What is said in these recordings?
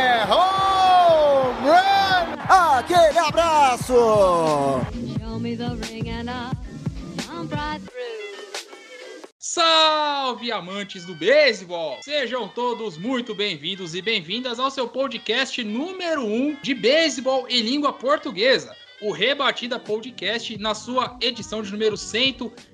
Home run! Aquele abraço! Salve amantes do beisebol! Sejam todos muito bem-vindos e bem-vindas ao seu podcast número 1 um de beisebol em língua portuguesa, o Rebatida Podcast, na sua edição de número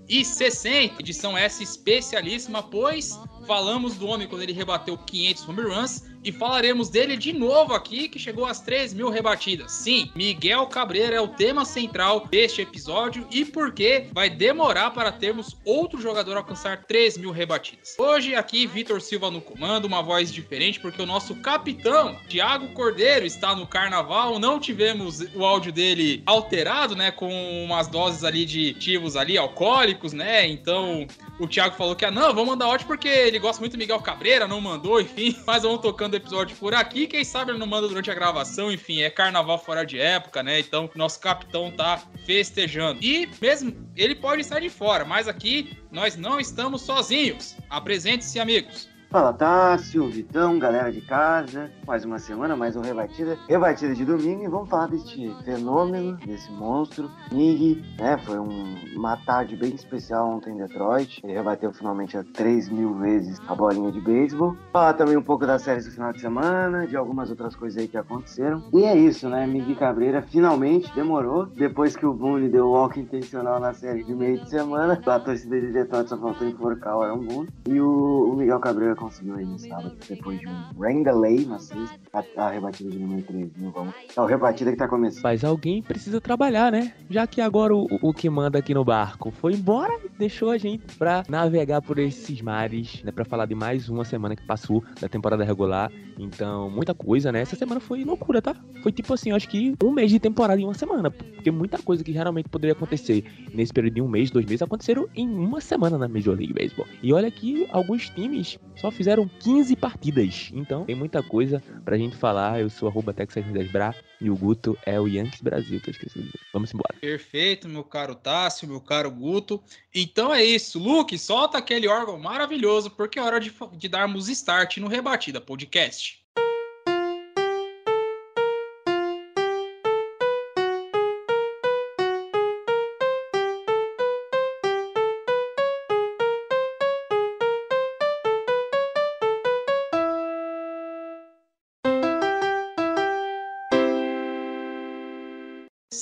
160. Edição essa especialíssima, pois falamos do homem quando ele rebateu 500 home runs e falaremos dele de novo aqui, que chegou às 3 mil rebatidas. Sim, Miguel Cabreira é o tema central deste episódio e porque vai demorar para termos outro jogador alcançar 3 mil rebatidas. Hoje aqui, Vitor Silva no comando, uma voz diferente, porque o nosso capitão, Thiago Cordeiro, está no carnaval. Não tivemos o áudio dele alterado, né, com umas doses ali de ativos ali, alcoólicos, né, então o Thiago falou que, ah, não, vamos mandar áudio porque ele gosta muito do Miguel Cabreira, não mandou, enfim. Mas vamos tocando o episódio por aqui. Quem sabe ele não manda durante a gravação, enfim, é carnaval fora de época, né? Então, nosso capitão tá festejando. E mesmo ele pode estar de fora, mas aqui nós não estamos sozinhos. Apresente-se, amigos. Fala Tássio, Vitão, galera de casa. Mais uma semana, mais um Rebatida. Rebatida de domingo e vamos falar deste fenômeno, desse monstro. Nig, né? Foi um, uma tarde bem especial ontem em Detroit. Ele rebateu finalmente a 3 mil vezes a bolinha de beisebol. Falar também um pouco das séries do final de semana, de algumas outras coisas aí que aconteceram. E é isso, né? Miguel Cabreira finalmente demorou. Depois que o Boone deu o walk intencional na série de meio de semana, a torcida de Detroit só faltou enforcar o Aaron Boone. E o, o Miguel Cabreira conseguiu aí no sábado, depois de um rain delay na sexta, a, a rebatida de número 3 mil. Vamos. É o rebatida que tá começando. Mas alguém precisa trabalhar, né? Já que agora o, o que manda aqui no barco foi embora, deixou a gente pra navegar por esses mares, né? Pra falar de mais uma semana que passou da temporada regular. Então, muita coisa, né? Essa semana foi loucura, tá? Foi tipo assim, acho que um mês de temporada em uma semana. Porque muita coisa que geralmente poderia acontecer nesse período de um mês, dois meses, aconteceram em uma semana na Major League Baseball. E olha que alguns times só fizeram 15 partidas. Então, tem muita coisa pra gente falar. Eu sou arroba TexasBra e o Guto é o Yankees Brasil, que eu esqueci de dizer. Vamos embora. Perfeito, meu caro Tássio, meu caro Guto. Então é isso. Luke, solta aquele órgão maravilhoso, porque é hora de, de darmos start no Rebatida Podcast.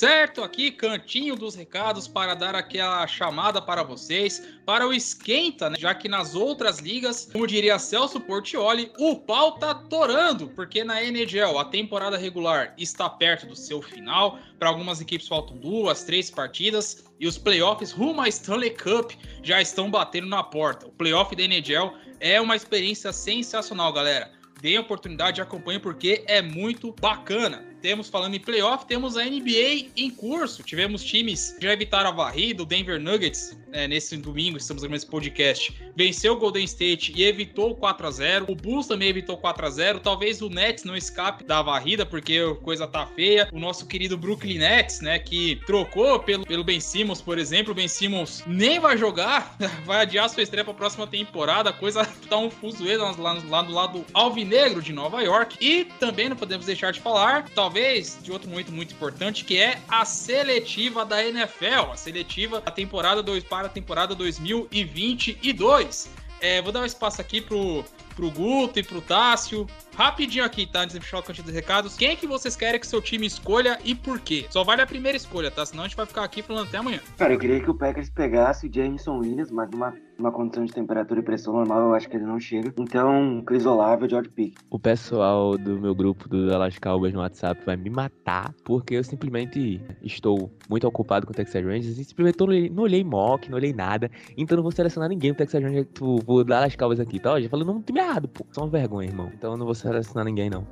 Certo, aqui cantinho dos recados para dar aquela chamada para vocês, para o esquenta, né? já que nas outras ligas, como diria Celso Portioli, o pau tá torando, porque na NHL a temporada regular está perto do seu final, para algumas equipes faltam duas, três partidas, e os playoffs rumo à Stanley Cup já estão batendo na porta. O playoff da NHL é uma experiência sensacional, galera. Deem a oportunidade, acompanhem porque é muito bacana temos falando em playoff, temos a NBA em curso. Tivemos times que já evitaram a varrida, o Denver Nuggets, é, nesse domingo, estamos gravando esse podcast, venceu o Golden State e evitou o 4 a 0 O Bulls também evitou 4 a 0 Talvez o Nets não escape da varrida, porque a coisa tá feia. O nosso querido Brooklyn Nets, né, que trocou pelo, pelo Ben Simmons, por exemplo. O Ben Simmons nem vai jogar, vai adiar sua estreia pra próxima temporada. A coisa tá um fuzuê lá, lá, lá do lado alvinegro de Nova York. E também não podemos deixar de falar, talvez talvez de outro momento muito importante, que é a seletiva da NFL, a seletiva da temporada 2 para a temporada 2022. É, vou dar um espaço aqui pro, pro Guto e pro Tássio. Rapidinho aqui, tá? Antes de fechar o cantinho dos recados. Quem é que vocês querem que seu time escolha e por quê? Só vale a primeira escolha, tá? Senão a gente vai ficar aqui falando até amanhã. Cara, eu queria que o Packers pegasse o Jameson Williams, mas numa, numa condição de temperatura e pressão normal, eu acho que ele não chega. Então, Chris Olave ou George Pick. O pessoal do meu grupo do Dallas Cowboys no WhatsApp vai me matar, porque eu simplesmente estou muito ocupado com o Texas Rangers e simplesmente não olhei, não olhei mock, não olhei nada. Então não vou selecionar ninguém no Texas Rangers, tipo, vou Dallas Cowboys aqui, tá? Eu já falei, não, time errado, pô. Só uma vergonha, irmão. Então eu não vou selecionar ninguém, não.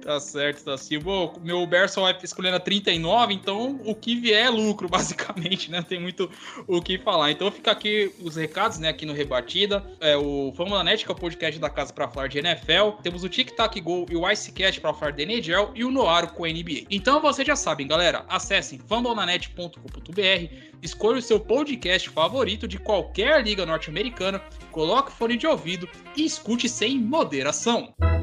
Tá certo, tá assim. Bom, meu Berson vai escolhendo a 39, então o que vier é lucro, basicamente, né? Tem muito o que falar. Então fica aqui os recados, né, aqui no Rebatida. É o Fama da Net, que é o podcast da casa para falar de NFL. Temos o Tic Tac Go e o Icecast para falar de NHL e o Noaro com a NBA. Então vocês já sabem, galera, acessem fambonanet.com.br, escolha o seu podcast favorito de qualquer liga norte-americana, coloque o fone de ouvido e escute sem moderação. Perfeito,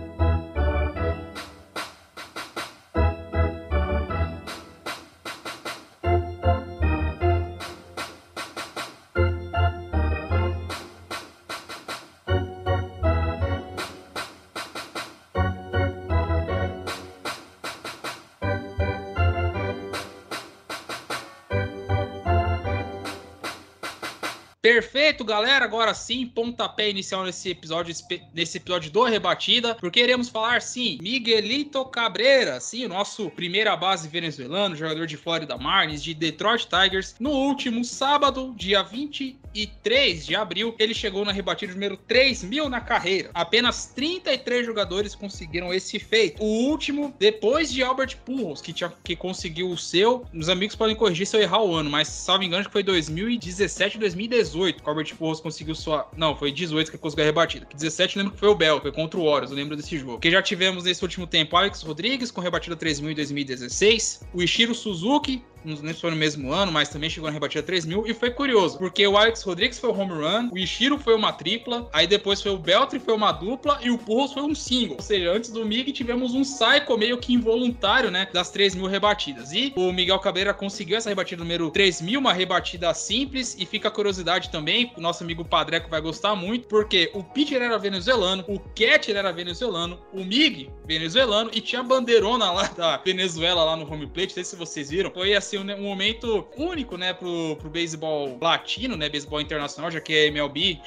galera. Agora sim, pontapé inicial nesse episódio, nesse episódio do Rebatida, porque iremos falar sim, Miguelito Cabreira, sim, o nosso primeira base venezuelano, jogador de Florida Marlins, de Detroit Tigers. No último sábado, dia 23 de abril, ele chegou na rebatida número 3 mil na carreira. Apenas 33 jogadores conseguiram esse feito. O último, depois de Albert Pujols, que, tinha, que conseguiu o seu. Os amigos podem corrigir se eu errar o ano, mas salvo engano, que foi 2017, 2018. 18, o Albert Pujols conseguiu sua... Não, foi 18 que conseguiu a rebatida. Que 17 lembro que foi o Bell, foi contra o Warriors, eu lembro desse jogo. Que já tivemos nesse último tempo Alex Rodrigues com rebatida 3 mil em 2016, o Ishiro Suzuki não foi no mesmo ano, mas também chegou na rebatida 3 mil. E foi curioso, porque o Alex Rodrigues foi o home run, o Ishiro foi uma tripla, aí depois foi o Beltri, foi uma dupla e o Purros foi um single. Ou seja, antes do Mig tivemos um cycle meio que involuntário, né, das 3 mil rebatidas. E o Miguel Cabreira conseguiu essa rebatida número 3 mil, uma rebatida simples. E fica a curiosidade também, o nosso amigo Padreco vai gostar muito, porque o pitcher era venezuelano, o catcher era venezuelano, o Mig venezuelano e tinha a bandeirona lá da Venezuela lá no home plate. Não sei se vocês viram. Foi assim um, um momento único, né, pro, pro beisebol latino, né, beisebol internacional, já que é MLB.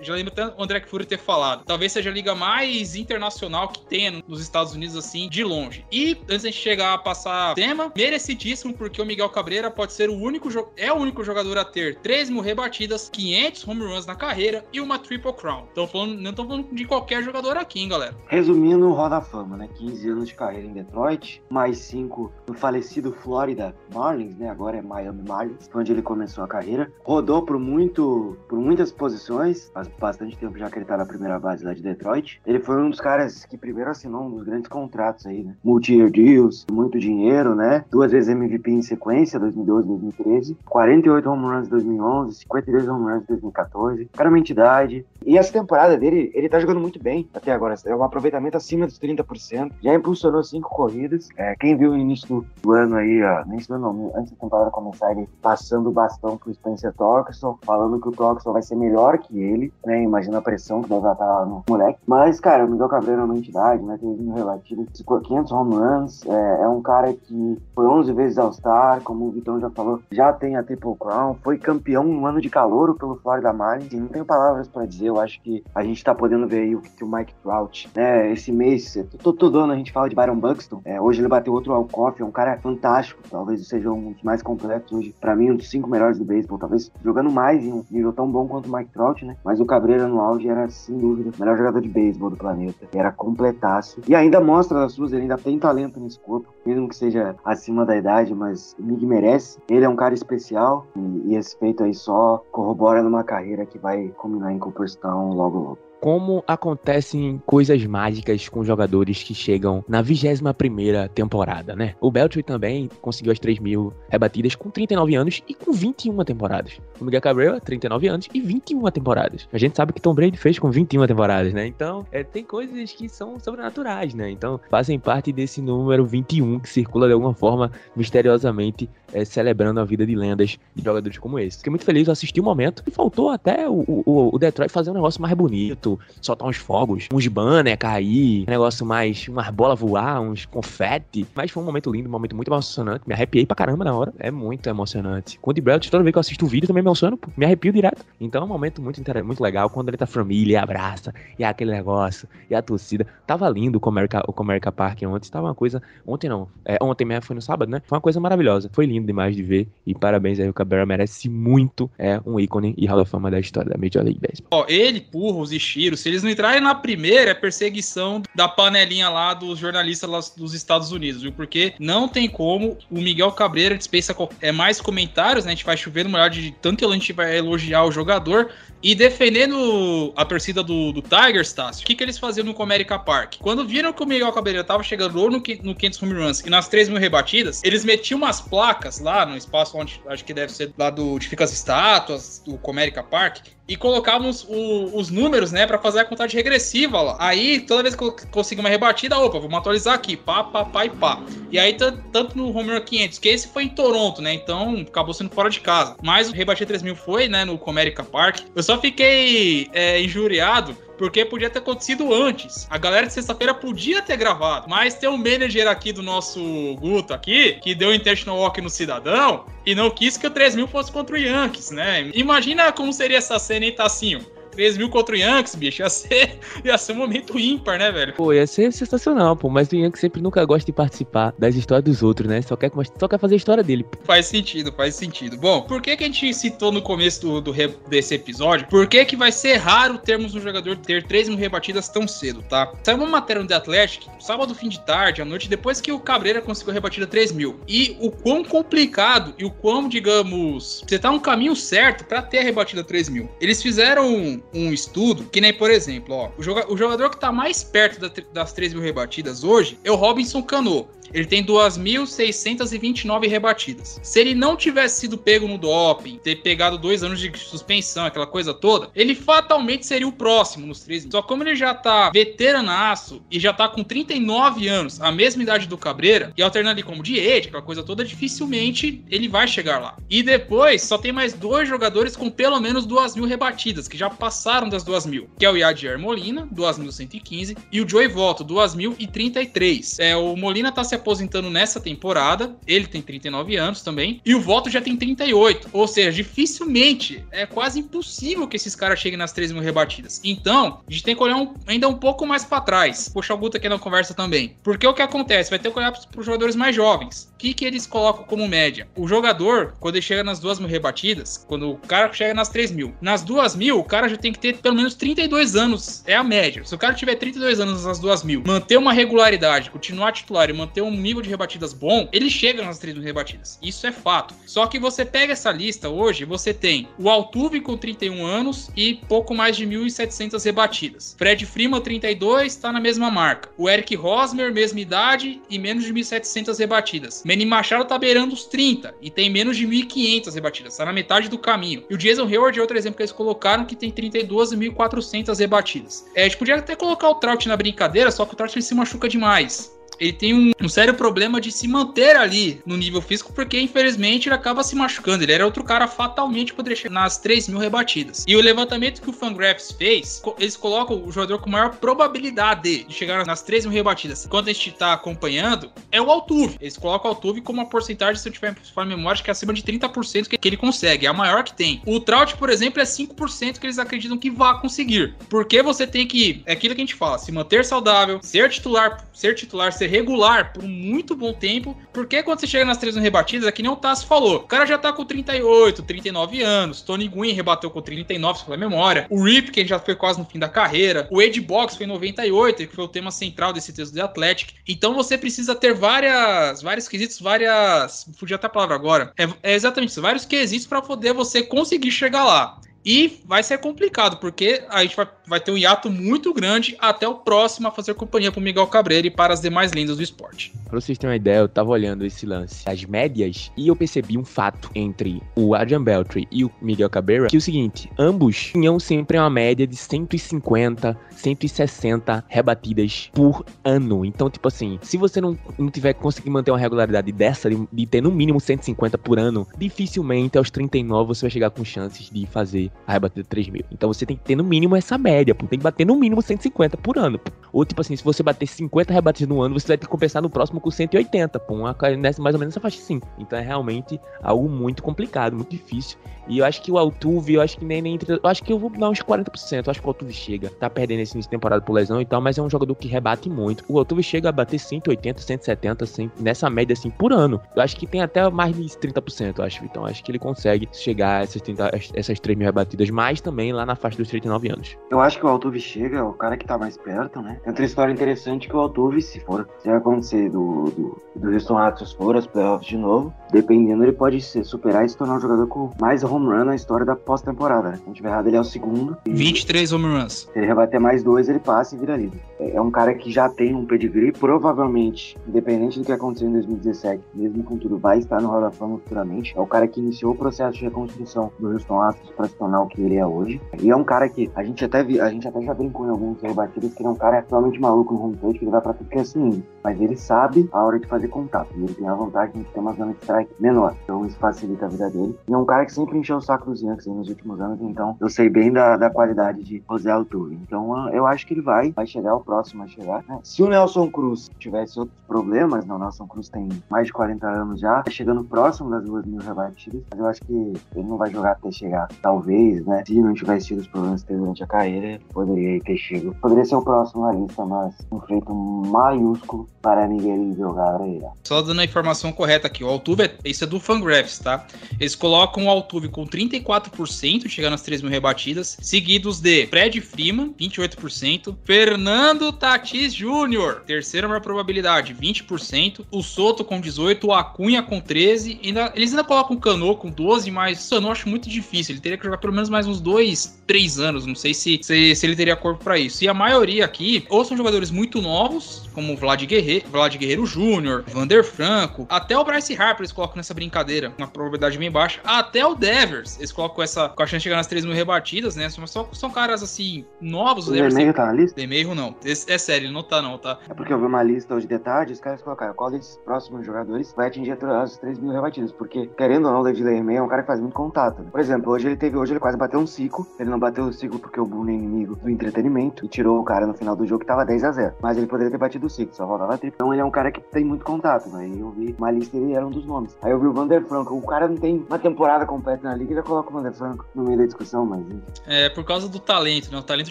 Já lembro até o André Fury ter falado. Talvez seja a liga mais internacional que tenha nos Estados Unidos, assim, de longe. E antes de chegar a passar tema, merecidíssimo, porque o Miguel Cabreira pode ser o único, é o único jogador a ter 3 mil rebatidas, 500 home runs na carreira e uma Triple Crown. Então, falando, não tô falando de qualquer jogador aqui, hein, galera. Resumindo, Roda Fama, né? 15 anos de carreira em Detroit, mais 5 no falecido Florida Marlins, né? Agora é Miami Marlins, onde ele começou a carreira. Rodou por muito, por muitas posições, faz bastante tempo já que ele tá na primeira base lá de Detroit. Ele foi um dos caras que primeiro assinou um dos grandes contratos aí, né? Multi-year deals, muito dinheiro, né? Duas vezes MVP em sequência, 2012 2013. 48 home runs em 2011, 52 home runs em 2014. Cara, uma entidade. E essa temporada dele, ele tá jogando muito bem até agora. É um aproveitamento acima dos 30%. Já impulsionou cinco corridas. É, quem viu o início do, ano aí, ó, início do ano, antes da temporada começar, ele passando o bastão pro Spencer Torkelson, falando que o Torkelson vai ser melhor que ele, né? Imagina a pressão que deve estar no moleque. Mas, cara, o Miguel Cabreira é uma entidade, né? Tem vindo relativo, 500 home runs, é, é, um cara que foi 11 vezes All-Star, como o Vitão já falou, já tem a Triple Crown, foi campeão no ano de calor pelo Florida Marlins, e não tenho palavras para dizer, eu acho que a gente tá podendo ver aí o que o Mike Trout, né? Esse mês, todo ano a gente fala de Byron Buxton, é, hoje ele bateu outro Alcoff, é um cara fantástico, talvez seja um dos mais completos hoje. Para mim, um dos cinco melhores do beisebol, talvez jogando mais em um nível tão bom quanto o Mike Trout, né? Mas o Cabreira no auge era, sem dúvida, o melhor jogador de beisebol do planeta. Era completaço. E ainda mostra das suas, ele ainda tem talento nesse corpo, mesmo que seja acima da idade, mas o Mig merece. Ele é um cara especial e, e esse feito aí só corrobora numa carreira que vai combinar em Cooperstown logo logo como acontecem coisas mágicas com jogadores que chegam na 21 primeira temporada, né? O Beltry também conseguiu as 3 mil rebatidas com 39 anos e com 21 temporadas. O Miguel Cabrera, 39 anos e 21 temporadas. A gente sabe que Tom Brady fez com 21 temporadas, né? Então, é, tem coisas que são sobrenaturais, né? Então, fazem parte desse número 21 que circula de alguma forma misteriosamente é, celebrando a vida de lendas de jogadores como esse. Fiquei muito feliz, assisti o um momento e faltou até o, o, o Detroit fazer um negócio mais bonito soltar uns fogos, uns banner cair, um negócio mais, umas bolas voar, uns confete. Mas foi um momento lindo, um momento muito emocionante. Me arrepiei pra caramba na hora. É muito emocionante. Com o Brelt, toda vez que eu assisto o vídeo, também me emociono, me arrepio direto. Então é um momento muito, muito legal. Quando ele tá família, abraça, e é aquele negócio, e a torcida. Tava lindo o Comerica, o Comerica Park ontem. Tava uma coisa. Ontem não. É, ontem mesmo foi no sábado, né? Foi uma coisa maravilhosa. Foi lindo demais de ver. E parabéns aí, o Cabrera merece muito. É um ícone e Hall of Fama da história da Major League Baseball. Ó, ele, Purros e tiro. Se eles não entrarem na primeira, é perseguição da panelinha lá dos jornalistas lá dos Estados Unidos, viu? Porque não tem como o Miguel Cabreira dispensa é mais comentários, né? A gente vai chover no melhor de tanto que a gente vai elogiar o jogador. E defendendo a torcida do, do Tigers, Tássio, o que, que eles faziam no Comerica Park? Quando viram que o Miguel Cabreira tava chegando ou no, no 500 home runs e nas 3 mil rebatidas, eles metiam umas placas lá no espaço onde acho que deve ser lá do, onde fica as estátuas, do Comerica Park, e colocávamos o, os números, né, para fazer a contagem regressiva lá. Aí, toda vez que eu conseguir uma rebatida, opa, vamos atualizar aqui, pá, pá, pá e pá. E aí, tanto no Home Run 500, que esse foi em Toronto, né, então acabou sendo fora de casa. Mas o rebatir 3000 foi, né, no Comerica Park. Eu só fiquei é, injuriado porque podia ter acontecido antes. A galera de sexta-feira podia ter gravado, mas tem um manager aqui do nosso Guto aqui, que deu intentional walk no Cidadão, e não quis que o 3000 fosse contra o Yankees, né? Imagina como seria essa cena, hein, Tassinho? 3 mil contra o Yankees, bicho. Ia ser, ia ser um momento ímpar, né, velho? Pô, ia ser sensacional, pô. Mas o Yankees sempre nunca gosta de participar das histórias dos outros, né? Só quer, só quer fazer a história dele. Faz sentido, faz sentido. Bom, por que, que a gente citou no começo do, do desse episódio? Por que, que vai ser raro termos um jogador ter 3 mil rebatidas tão cedo, tá? Saiu uma matéria no The Athletic, sábado, fim de tarde, à noite, depois que o Cabreira conseguiu rebatida 3 mil. E o quão complicado e o quão, digamos, você tá no caminho certo para ter a rebatida 3 mil. Eles fizeram um, estudo que nem, por exemplo, ó, o, joga o jogador que tá mais perto da, das 3 mil rebatidas hoje é o Robinson Cano. Ele tem 2.629 rebatidas. Se ele não tivesse sido pego no doping, ter pegado dois anos de suspensão, aquela coisa toda, ele fatalmente seria o próximo nos três. Só como ele já tá veteranaço e já tá com 39 anos, a mesma idade do Cabreira, e alternando como Diete, aquela coisa toda, dificilmente ele vai chegar lá. E depois só tem mais dois jogadores com pelo menos 2 mil rebatidas, que já passaram das 2 mil, que é o Yadier Molina, 2.115, e o Joey Voto, 2.033. É, o Molina tá se aposentando nessa temporada. Ele tem 39 anos também. E o voto já tem 38. Ou seja, dificilmente, é quase impossível que esses caras cheguem nas 3 mil rebatidas. Então, a gente tem que olhar um, ainda um pouco mais para trás. Puxar o Guto aqui na conversa também. Porque o que acontece? Vai ter que olhar para os jogadores mais jovens. O que, que eles colocam como média? O jogador, quando ele chega nas 2 mil rebatidas, quando o cara chega nas 3 mil, nas 2 mil, o cara já tem que ter pelo menos 32 anos. É a média. Se o cara tiver 32 anos nas 2 mil, manter uma regularidade, continuar titular e manter um nível de rebatidas bom, ele chega nas 3 mil rebatidas. Isso é fato. Só que você pega essa lista hoje, você tem o Altuve com 31 anos e pouco mais de 1.700 rebatidas. Fred Freeman, 32, está na mesma marca. O Eric Rosmer, mesma idade e menos de 1.700 rebatidas. Manny Machado tá beirando os 30 e tem menos de 1.500 rebatidas. Está na metade do caminho. E o Jason Hayward é outro exemplo que eles colocaram que tem 32.400 rebatidas. É, a gente podia até colocar o Trout na brincadeira, só que o Trout se machuca demais ele tem um, um, sério problema de se manter ali no nível físico, porque infelizmente ele acaba se machucando. Ele era outro cara fatalmente poderia chegar nas 3 mil rebatidas. E o levantamento que o Fangraphs fez, eles colocam o jogador com maior probabilidade de chegar nas 3 mil rebatidas. Quando a gente tá acompanhando, é o Altuve. Eles colocam o Altuve como uma porcentagem, se eu tiver a memória, que é acima de 30% que, que ele consegue. É a maior que tem. O Trout, por exemplo, é 5% que eles acreditam que vá conseguir. Porque você tem que, é aquilo que a gente fala, se manter saudável, ser titular, ser titular, ser ser regular por muito bom tempo, porque quando você chega nas três rebatidas, é que nem o Tassi falou, o cara já tá com 38, 39 anos, Tony Gwynn rebateu com 39, se for a memória, o Rip, que já foi quase no fim da carreira, o Ed Box foi em 98, que foi o tema central desse texto do Athletic, então você precisa ter várias, vários quesitos, várias, fugi até a palavra agora, é, é exatamente isso, vários quesitos para poder você conseguir chegar lá. E vai ser complicado, porque a gente vai, vai ter um hiato muito grande até o próximo a fazer companhia para o Miguel Cabreira e para as demais lendas do esporte. Para vocês terem uma ideia, eu tava olhando esse lance, as médias, e eu percebi um fato entre o Adrian Beltry e o Miguel Cabreira, que é o seguinte, ambos tinham sempre uma média de 150, 160 rebatidas por ano. Então, tipo assim, se você não, não tiver conseguir manter uma regularidade dessa, de, de ter no mínimo 150 por ano, dificilmente aos 39 você vai chegar com chances de fazer a rebatida de 3 mil. Então você tem que ter no mínimo essa média, pô. tem que bater no mínimo 150 por ano. Pô. Ou tipo assim, se você bater 50 rebatidas no ano, você vai ter que compensar no próximo com 180, pô, uma, mais ou menos essa faixa assim. Então é realmente algo muito complicado, muito difícil. E eu acho que o Altuve, eu acho que nem, nem eu acho que eu vou dar uns 40%, eu acho que o Altuve chega, tá perdendo esse início de temporada por lesão e tal, mas é um jogador que rebate muito. O Altuve chega a bater 180, 170, assim, nessa média assim por ano. Eu acho que tem até mais de 30%, eu acho. Então acho que ele consegue chegar a essas, 30, essas 3 mil rebatidas, mas também lá na faixa dos 39 anos. Eu acho que o Altuve chega, é o cara que tá mais perto, né? Tem outra história interessante que o Altuve, se for, se acontecer do, do, do Houston Astros for as playoffs de novo, dependendo, ele pode se superar e se tornar o jogador com mais home run na história da pós-temporada. Né? Se não tiver errado, ele é o segundo. 23 home runs. Se ele rebater mais dois, ele passa e vira líder. É um cara que já tem um pedigree, provavelmente, independente do que aconteceu em 2017, mesmo com tudo, vai estar no Hall da Fama futuramente. É o cara que iniciou o processo de reconstrução do Houston Astros para se tornar o que ele é hoje. E é um cara que a gente até vi, a gente até já brincou em alguns rebatidos que ele é um cara totalmente maluco no home plate, que ele vai pra tudo que é assim, mas ele sabe a hora de fazer contato. E ele tem a vantagem de ter uma zona de strike menor. Então isso facilita a vida dele. E é um cara que sempre encheu o saco dos Yankees nos últimos anos, então eu sei bem da, da qualidade de José Altuve. Então eu acho que ele vai, vai chegar o próximo a chegar. Né? Se o Nelson Cruz tivesse outros problemas, não, o Nelson Cruz tem mais de 40 anos já, tá chegando próximo das duas mil rebatidas, mas eu acho que ele não vai jogar até chegar. Talvez, né? Se não tivesse tido os problemas que teve durante a carreira, poderia ter chegado. Poderia ser o próximo na lista, mas um feito maiúsculo para Miguel Gabriel. Só dando a informação correta aqui, o Altuve, é, isso é do Fangraphs, tá? Eles colocam o Altuve com 34%, chegando às 3 mil rebatidas, seguidos de Fred Freeman, 28%, Fernando Tatis Jr., terceira maior probabilidade, 20%, o Soto com 18%, o Acunha com 13%, ainda, eles ainda colocam o Cano com 12%, mas o Cano eu acho muito difícil, ele teria que jogar pelo menos mais uns 2, 3 anos, não sei se, se, se ele teria corpo para isso. E a maioria aqui, ou são jogadores muito novos, como o Vlad Guerreiro, Vlad Guerreiro Jr., Vander Franco, até o Bryce Harper eles colocam nessa brincadeira, uma probabilidade bem baixa, até o Devers, eles colocam essa, com a chance de chegar nas 3 mil rebatidas, né, só, são caras, assim, novos. O Demeiro tá na lista? Demeiro não, é, é sério, ele não tá não, tá? É porque eu vi uma lista hoje de tarde, os caras colocaram qual desses próximos jogadores vai atingir as 3 mil rebatidas, porque, querendo ou não, o David Lermay é um cara que faz muito contato. Né? Por exemplo, hoje ele teve, hoje ele quase bateu um ciclo, ele não bateu o ciclo porque o Bruno é inimigo do entretenimento e tirou o cara no final do jogo que tava 10 a 0 mas ele poderia ter batido o ciclo, só rodava triplo. Então ele é um cara que tem muito contato, né? Eu vi uma lista ele era um dos nomes. Aí eu vi o Vander Franco, o cara não tem uma temporada completa na liga, já coloca o Vander Franco no meio da discussão, mas. É, por causa do talento, né? O talento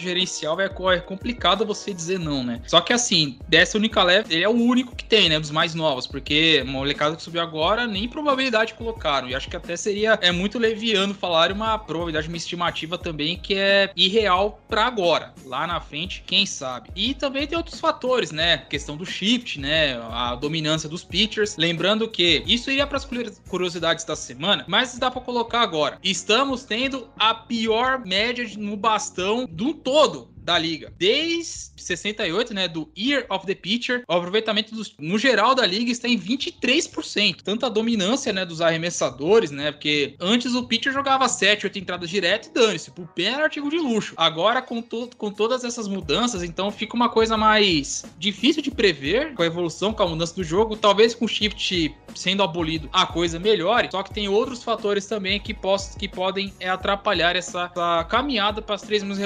gerencial é, é complicado você dizer não, né? Só que assim, dessa única leve, ele é o único que tem, né? Dos mais novos, porque molecada que subiu agora, nem probabilidade colocaram. E acho que até seria é muito leviano falar uma probabilidade, uma estimativa também que é irreal para agora. Lá na frente, quem sabe. E também tem outros fatores, né? Questão do shift, né? A dominância dos pitchers. Lembrando que isso iria para as curiosidades da semana, mas dá para colocar agora. Estamos tendo a pior média no bastão do todo da liga. Desde 68, né, do Year of the Pitcher, o aproveitamento dos, no geral da liga está em 23%. Tanta dominância, né, dos arremessadores, né, porque antes o pitcher jogava 7, 8 entradas direto e dane-se, pro pé era artigo de luxo. Agora, com, to com todas essas mudanças, então fica uma coisa mais difícil de prever com a evolução, com a mudança do jogo. Talvez com o shift sendo abolido a coisa melhore, só que tem outros fatores também que, que podem é, atrapalhar essa, essa caminhada para as 3 mil,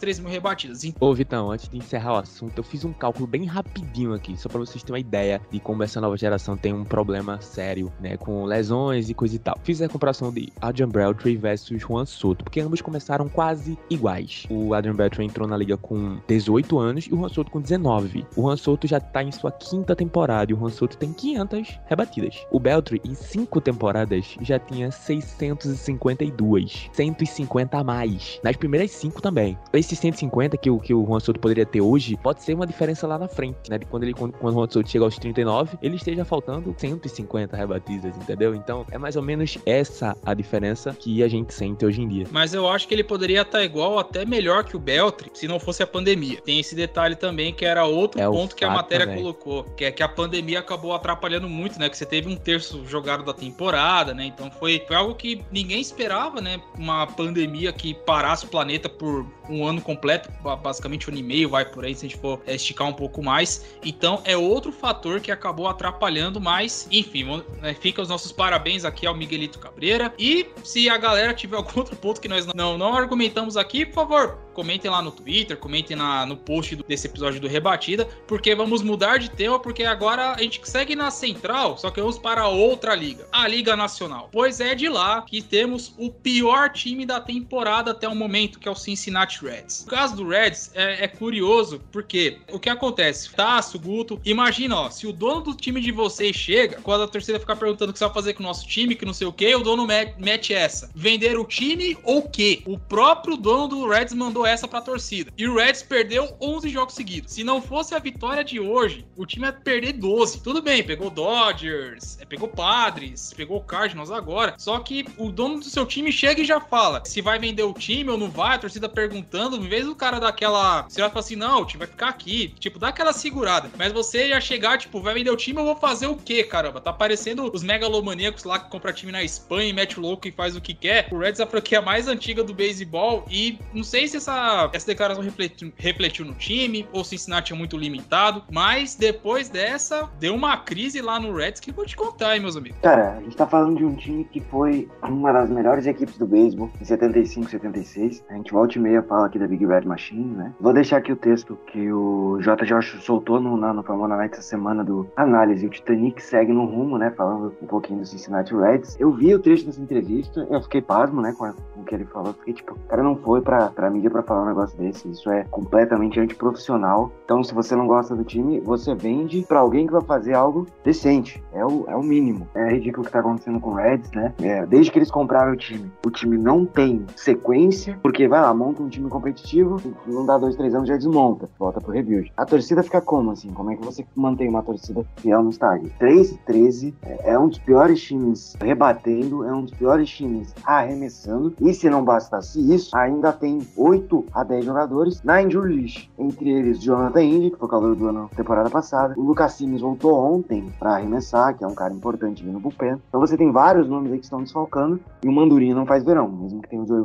3 mil rebatidas partidas. Ô, Vitão, antes de encerrar o assunto, eu fiz um cálculo bem rapidinho aqui, só para vocês terem uma ideia de como essa nova geração tem um problema sério, né, com lesões e coisa e tal. Fiz a comparação de Adrian Beltre versus Juan Soto, porque ambos começaram quase iguais. O Adrian Beltre entrou na liga com 18 anos e o Juan Soto com 19. O Juan Soto já tá em sua quinta temporada e o Juan Soto tem 500 rebatidas. O Beltre, em cinco temporadas, já tinha 652. 150 a mais. Nas primeiras cinco também. Esses 150 que o, que o Juan Soto poderia ter hoje, pode ser uma diferença lá na frente, né? De quando ele quando, quando o Juan Soto chega aos 39, ele esteja faltando 150 rebatidas, entendeu? Então é mais ou menos essa a diferença que a gente sente hoje em dia. Mas eu acho que ele poderia estar igual, até melhor que o Beltri, se não fosse a pandemia. Tem esse detalhe também que era outro é ponto que a matéria colocou, que é que a pandemia acabou atrapalhando muito, né? Que você teve um terço jogado da temporada, né? Então foi, foi algo que ninguém esperava, né? Uma pandemia que parasse o planeta por um ano completo, basicamente um e meio, vai por aí, se a gente for é, esticar um pouco mais. Então é outro fator que acabou atrapalhando, mas enfim, né, fica os nossos parabéns aqui ao Miguelito Cabreira. E se a galera tiver algum outro ponto que nós não, não argumentamos aqui, por favor, comentem lá no Twitter, comentem na, no post do- desse episódio do Rebatida, porque vamos mudar de tema, porque agora a gente segue na Central, só que vamos para outra liga, a Liga Nacional. Pois é de lá que temos o pior time da temporada até o momento, que é o Cincinnati Reds. O caso do Reds é, é curioso, porque o que acontece? Taço, Guto, imagina, ó, se o dono do time de vocês chega, quando a torcida ficar perguntando o que você vai fazer com o nosso time, que não sei o que, o dono me- mete essa. Vender o time ou o quê? O próprio dono do Reds mandou essa pra torcida. E o Reds perdeu 11 jogos seguidos. Se não fosse a vitória de hoje, o time ia perder 12. Tudo bem, pegou Dodgers, é, pegou Padres, pegou Cardinals agora. Só que o dono do seu time chega e já fala se vai vender o time ou não vai, a torcida perguntando, em vez do cara daquela. Você vai falar assim, não, o time vai ficar aqui. Tipo, dá aquela segurada. Mas você já chegar, tipo, vai vender o time, eu vou fazer o quê, caramba? Tá parecendo os megalomaníacos lá que compra time na Espanha e mete o louco e faz o que quer. O Reds é a franquia mais antiga do beisebol e não sei se essa, essa declaração refletiu, refletiu no time ou Cincinnati é muito limitado, mas depois dessa, deu uma crise lá no Reds que vou te contar, hein, meus amigos. Cara, a gente tá falando de um time que foi uma das melhores equipes do beisebol em 75, 76. A gente volta e meia fala aqui da Big Red Machine, né? Vou deixar aqui o texto que o J. Josh soltou no, no Famona Night essa semana do análise. O Titanic segue no rumo, né? Falando um pouquinho do Cincinnati Reds. Eu vi o trecho dessa entrevista, eu fiquei pasmo, né? Com, a- com o que ele falou. Fiquei tipo, o cara não foi pra, pra mídia pra falar um negócio desse. Isso é completamente antiprofissional. Então, se você não gosta do time, você vende pra alguém que vai fazer algo decente. É o, é o mínimo. É ridículo o que tá acontecendo com o Reds, né? É, desde que eles compraram o time, o time não tem sequência, porque vai lá, monta um time competitivo, não dá dois, três anos, já desmonta, volta pro rebuild. A torcida fica como, assim? Como é que você mantém uma torcida fiel no estádio? 3 13 é, é um dos piores times rebatendo, é um dos piores times arremessando, e se não bastasse isso, ainda tem 8 a 10 jogadores na injury list. Entre eles, Jonathan Indy, que foi calor do ano temporada passada, o Lucas Sims voltou ontem pra arremessar, que é um cara importante vindo no bullpen. Então você tem vários nomes aí que estão desfalcando, e o Mandurinho não faz verão, mesmo que tenha o Joey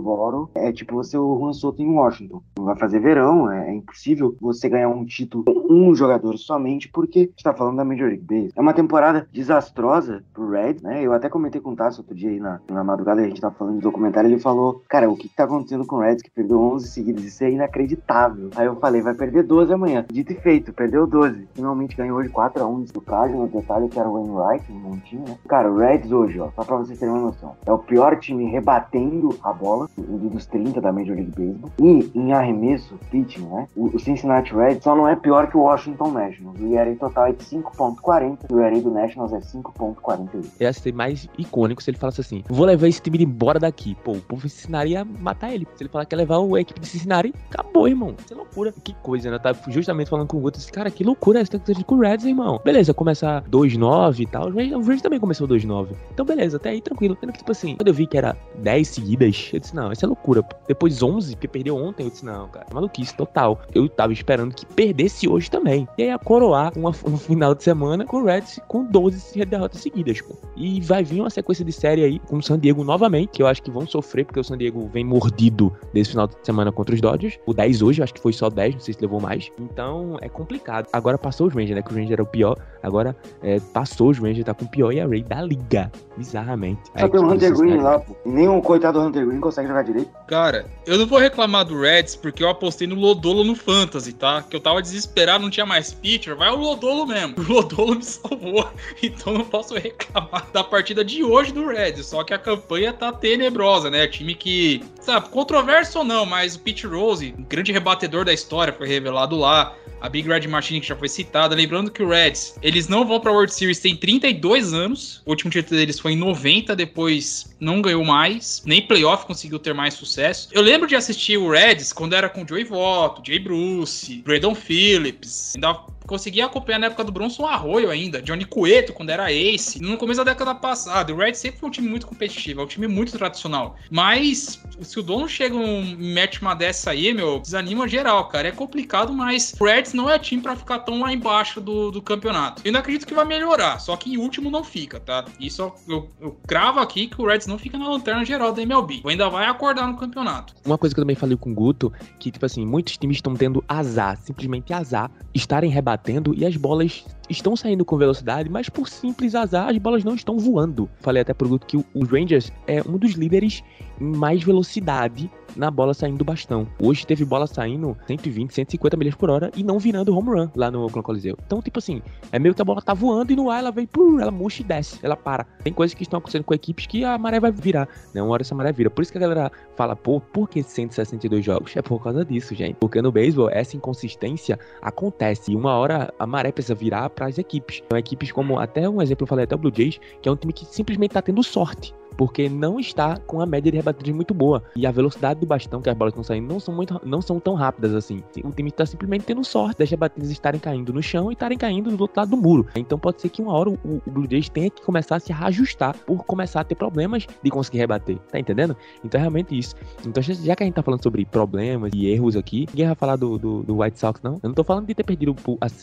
é tipo você o Juan Soto em Washington. Não vai fazer verão, é, é impossível você ganhar um título com um jogador somente, porque a gente tá falando da Major League Baseball. É uma temporada desastrosa pro Reds, né? Eu até comentei com o Tasso outro dia aí na, na madrugada, a gente tava falando de documentário, ele falou, cara, o que, que tá acontecendo com o Reds, que perdeu 11 seguidas, isso é inacreditável. Aí eu falei, vai perder 12 amanhã. Dito e feito, perdeu 12. Finalmente ganhou hoje 4x1 do Cardinals, detalhe que era o Wainwright, um montinho, né? Cara, o Reds hoje, ó, só pra vocês terem uma noção, é o pior time rebatendo a bola, dos 30 da Major League Baseball, e em arremesso, pitching, né? O, o Cincinnati Reds só não é pior que o Washington Nationals. O ERA total é de 5.40 e o ERA do Nationals é 5.41. Ia ser mais icônico se ele falasse assim: vou levar esse time embora daqui. Pô, o povo de Cincinnati ia matar ele. Se ele falar que ia levar a equipe de Cincinnati, acabou, irmão. É loucura. Que coisa, né? Eu tava justamente falando com o Guto. Disse, cara, que loucura essa tecnologia com o Reds, irmão. Beleza, começar 2-9 e tal. O Reds, também começou 2-9. Então, beleza, até aí tranquilo. Sendo que, tipo assim, quando eu vi que era 10 seguidas, eu disse, não, isso é loucura. Depois 11, porque perdeu ontem, eu disse, não, cara, maluquice total. Eu tava esperando que perdesse hoje também. E aí, a coroar um final de semana com o Reds com 12 derrotas seguidas, pô. E vai vir uma sequência de série aí com o San Diego novamente, que eu acho que vão sofrer, porque o San Diego vem mordido desse final de semana contra os Dodgers. O 10 hoje, acho que foi só 10, não sei se levou mais. Então, é complicado. Agora passou os Rangers, né? Que o Ranger era o pior. Agora é, passou os Rangers, tá com o pior e a Ray da liga. Bizarramente. Só A tem o equipe do Hunter Green lá, pô. Nem o coitado do Hunter Green consegue jogar direito. Cara, eu não vou reclamar do Reds porque eu apostei no Lodolo no Fantasy, tá? Que eu tava desesperado, não tinha mais pitcher. Vai o Lodolo mesmo. O Lodolo me salvou. Então não posso reclamar da partida de hoje do Reds. Só que a campanha tá tenebrosa, né? Time que, sabe, controverso ou não, mas o Pete Rose, grande rebatedor da história, foi revelado lá. A Big Red Machine que já foi citada. Lembrando que o Reds, eles não vão pra World Series tem 32 anos. O último título deles foi em 90, depois não ganhou mais. Nem playoff conseguiu ter mais sucesso. Eu lembro de assistir o Reds quando era com Joey Votto, Jay Bruce, Braden Phillips. Ainda conseguia acompanhar na época do Bronson Arroyo ainda, Johnny Cueto quando era ace, no começo da década passada. O Reds sempre foi um time muito competitivo, é um time muito tradicional. Mas se o dono chega e mete uma dessa aí, meu, desanima geral, cara. É complicado, mas o Reds não é time pra ficar tão lá embaixo do, do campeonato. Eu ainda acredito que vai melhorar, só que em último não fica, tá? Isso eu, eu, cravo aqui que o Reds não fica na lanterna geral da MLB. Ainda vai acordar no campeonato. Uma coisa que eu também falei com o Guto, que, tipo assim, muitos times estão tendo azar, simplesmente azar, estarem rebatendo e as bolas estão saindo com velocidade, mas por simples azar as bolas não estão voando. Falei até pro Guto que os Rangers é um dos líderes em mais velocidade na bola saindo do bastão. Hoje teve bola saindo 120, 150 milhas por hora e não virando home run lá no Oakland Coliseu. Então, tipo assim, é meio que a bola tá voando e no ar ela vem, pum, ela murcha e desce, ela para. Tem coisas que estão acontecendo com equipes que a maré vai virar, né? Uma hora essa maré vira. Por isso que a galera fala, pô, por que 162 jogos? É por causa disso, gente. Porque no beisebol, essa inconsistência acontece e uma hora a maré precisa virar para as equipes. Então, equipes como, até um exemplo eu falei até o Blue Jays, que é um time que simplesmente tá tendo sorte porque não está com a média de rebatidores muito boa. E a velocidade do bastão que as bolas estão saindo não são, muito, não são tão rápidas assim. O time está simplesmente tendo sorte das rebatidas estarem caindo no chão e estarem caindo do outro lado do muro. Então pode ser que uma hora o, o Blue Jays tenha que começar a se reajustar por começar a ter problemas de conseguir rebater. Tá entendendo? Então é realmente isso. Então já que a gente tá falando sobre problemas e erros aqui, ninguém vai falar do, do, do White Sox, não? Eu não tô falando de ter perdido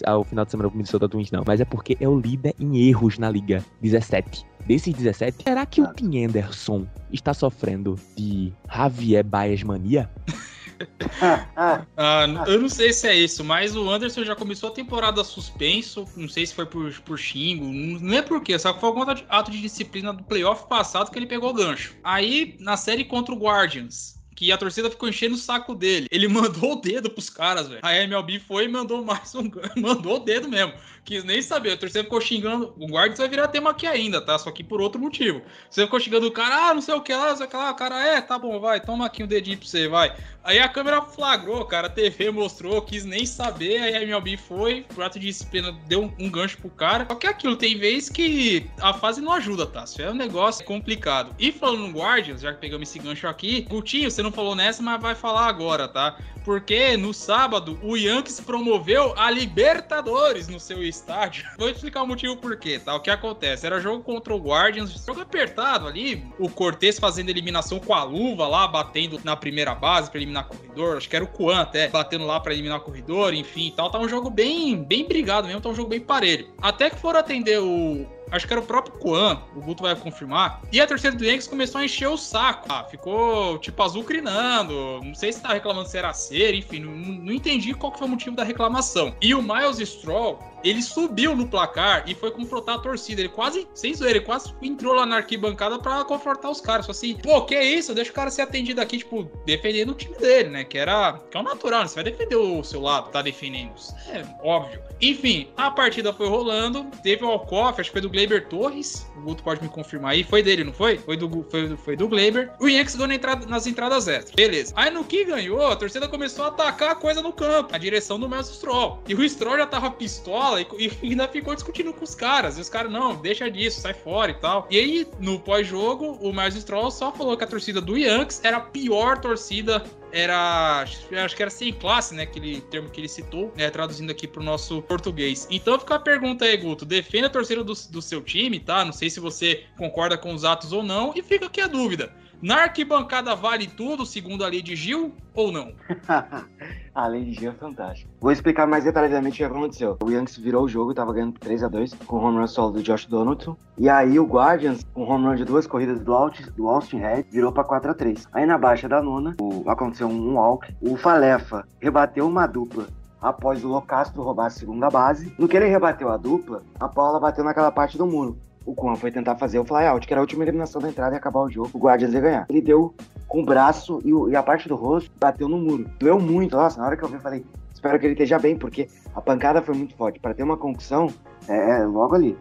ao final de semana pro Minnesota Twins, não. Mas é porque é o líder em erros na liga. 17 desses 17, será que o Tim Anderson está sofrendo de Javier Baez mania? ah, eu não sei se é isso, mas o Anderson já começou a temporada suspenso. Não sei se foi por, por xingo, não é por quê, só que foi algum ato de disciplina do playoff passado que ele pegou o gancho. Aí, na série contra o Guardians, que a torcida ficou enchendo o saco dele. Ele mandou o dedo pros caras, velho. A MLB foi e mandou mais um. mandou o dedo mesmo. Quis nem saber. A torcida ficou xingando. O Guardians vai virar tema aqui ainda, tá? Só que por outro motivo. Você ficou xingando o cara, ah, não sei o que lá, não sei o que lá. O cara, é, tá bom, vai, toma aqui um dedinho pra você, vai. Aí a câmera flagrou, cara. A TV mostrou, quis nem saber. Aí a MLB foi, o ato de disciplina deu um, gancho pro cara. Só que é aquilo, tem vez que a fase não ajuda, tá? Isso é um negócio complicado. E falando no Guardians, já que pegamos esse gancho aqui, Gutinho, você não falou nessa, mas vai falar agora, tá? Porque no sábado o Yankees promoveu a Libertadores no seu estádio. Vou explicar o motivo por quê, tá? O que acontece? Era jogo contra o Guardians, jogo apertado ali. O Cortez fazendo eliminação com a luva lá, batendo na primeira base para eliminar corredor. Acho que era o Kuan até, batendo lá para eliminar corredor, enfim tal. Tá um jogo bem, bem brigado mesmo, tá um jogo bem parelho. Até que foram atender o, acho que era o próprio Kuan, o Guto vai confirmar. E a torcida do Yankees começou a encher o saco. Ah, ficou tipo azul crinando. Não sei se tá reclamando se era ser, enfim, não, não entendi qual que foi o motivo da reclamação. E o Miles Stroll, ele subiu no placar e foi confrontar a torcida. Ele quase, sem zoeira, ele quase entrou lá na arquibancada para confrontar os caras. Só assim, pô, que isso? Deixa o cara ser atendido aqui, tipo, defendendo o time dele, né? Que era. Que é o natural, né? Você vai defender o seu lado, tá defendendo. É óbvio. Enfim, a partida foi rolando. Teve o Alcoff, acho que foi do Gleiber Torres. O Guto pode me confirmar aí. Foi dele, não foi? Foi do, foi, foi do Gleiber. O Yankees ganhou na entrada, nas entradas extras. Beleza. Aí no que ganhou, a torcida começou a atacar a coisa no campo, a direção do Miles Stroll. E o Stroll já tava pistola e, e ainda ficou discutindo com os caras. E os caras, não, deixa disso, sai fora e tal. E aí, no pós-jogo, o Miles Stroll só falou que a torcida do Yankees era a pior torcida era. Acho que era sem classe, né? Aquele termo que ele citou, né? Traduzindo aqui pro nosso português. Então fica a pergunta aí, Guto. Defenda a torcida do, do seu time, tá? Não sei se você concorda com os atos ou não. E fica aqui a dúvida. Na arquibancada vale tudo, segundo a lei de Gil, ou não? a lei de é fantástica. Vou explicar mais detalhadamente o que aconteceu. O Yankees virou o jogo, tava ganhando 3 a 2 com o home run solo do Josh Donaldson. E aí o Guardians, com o home run de duas corridas do, Austin Head, virou pra 4 a 3 Aí na baixa da nona, o, aconteceu um walk. O Falefa rebateu uma dupla após o Locastro roubar a segunda base. No que ele rebateu a dupla, a Paula bateu naquela parte do muro o Kwan foi tentar fazer o flyout, que era a última eliminação da entrada e acabar o jogo. O Guardians ia ganhar. Ele deu com o braço e, o, e a parte do rosto bateu no muro. Doeu muito. Nossa, na hora que eu vi, eu falei, espero que ele esteja bem, porque a pancada foi muito forte. Para ter uma concussão, é, é logo ali.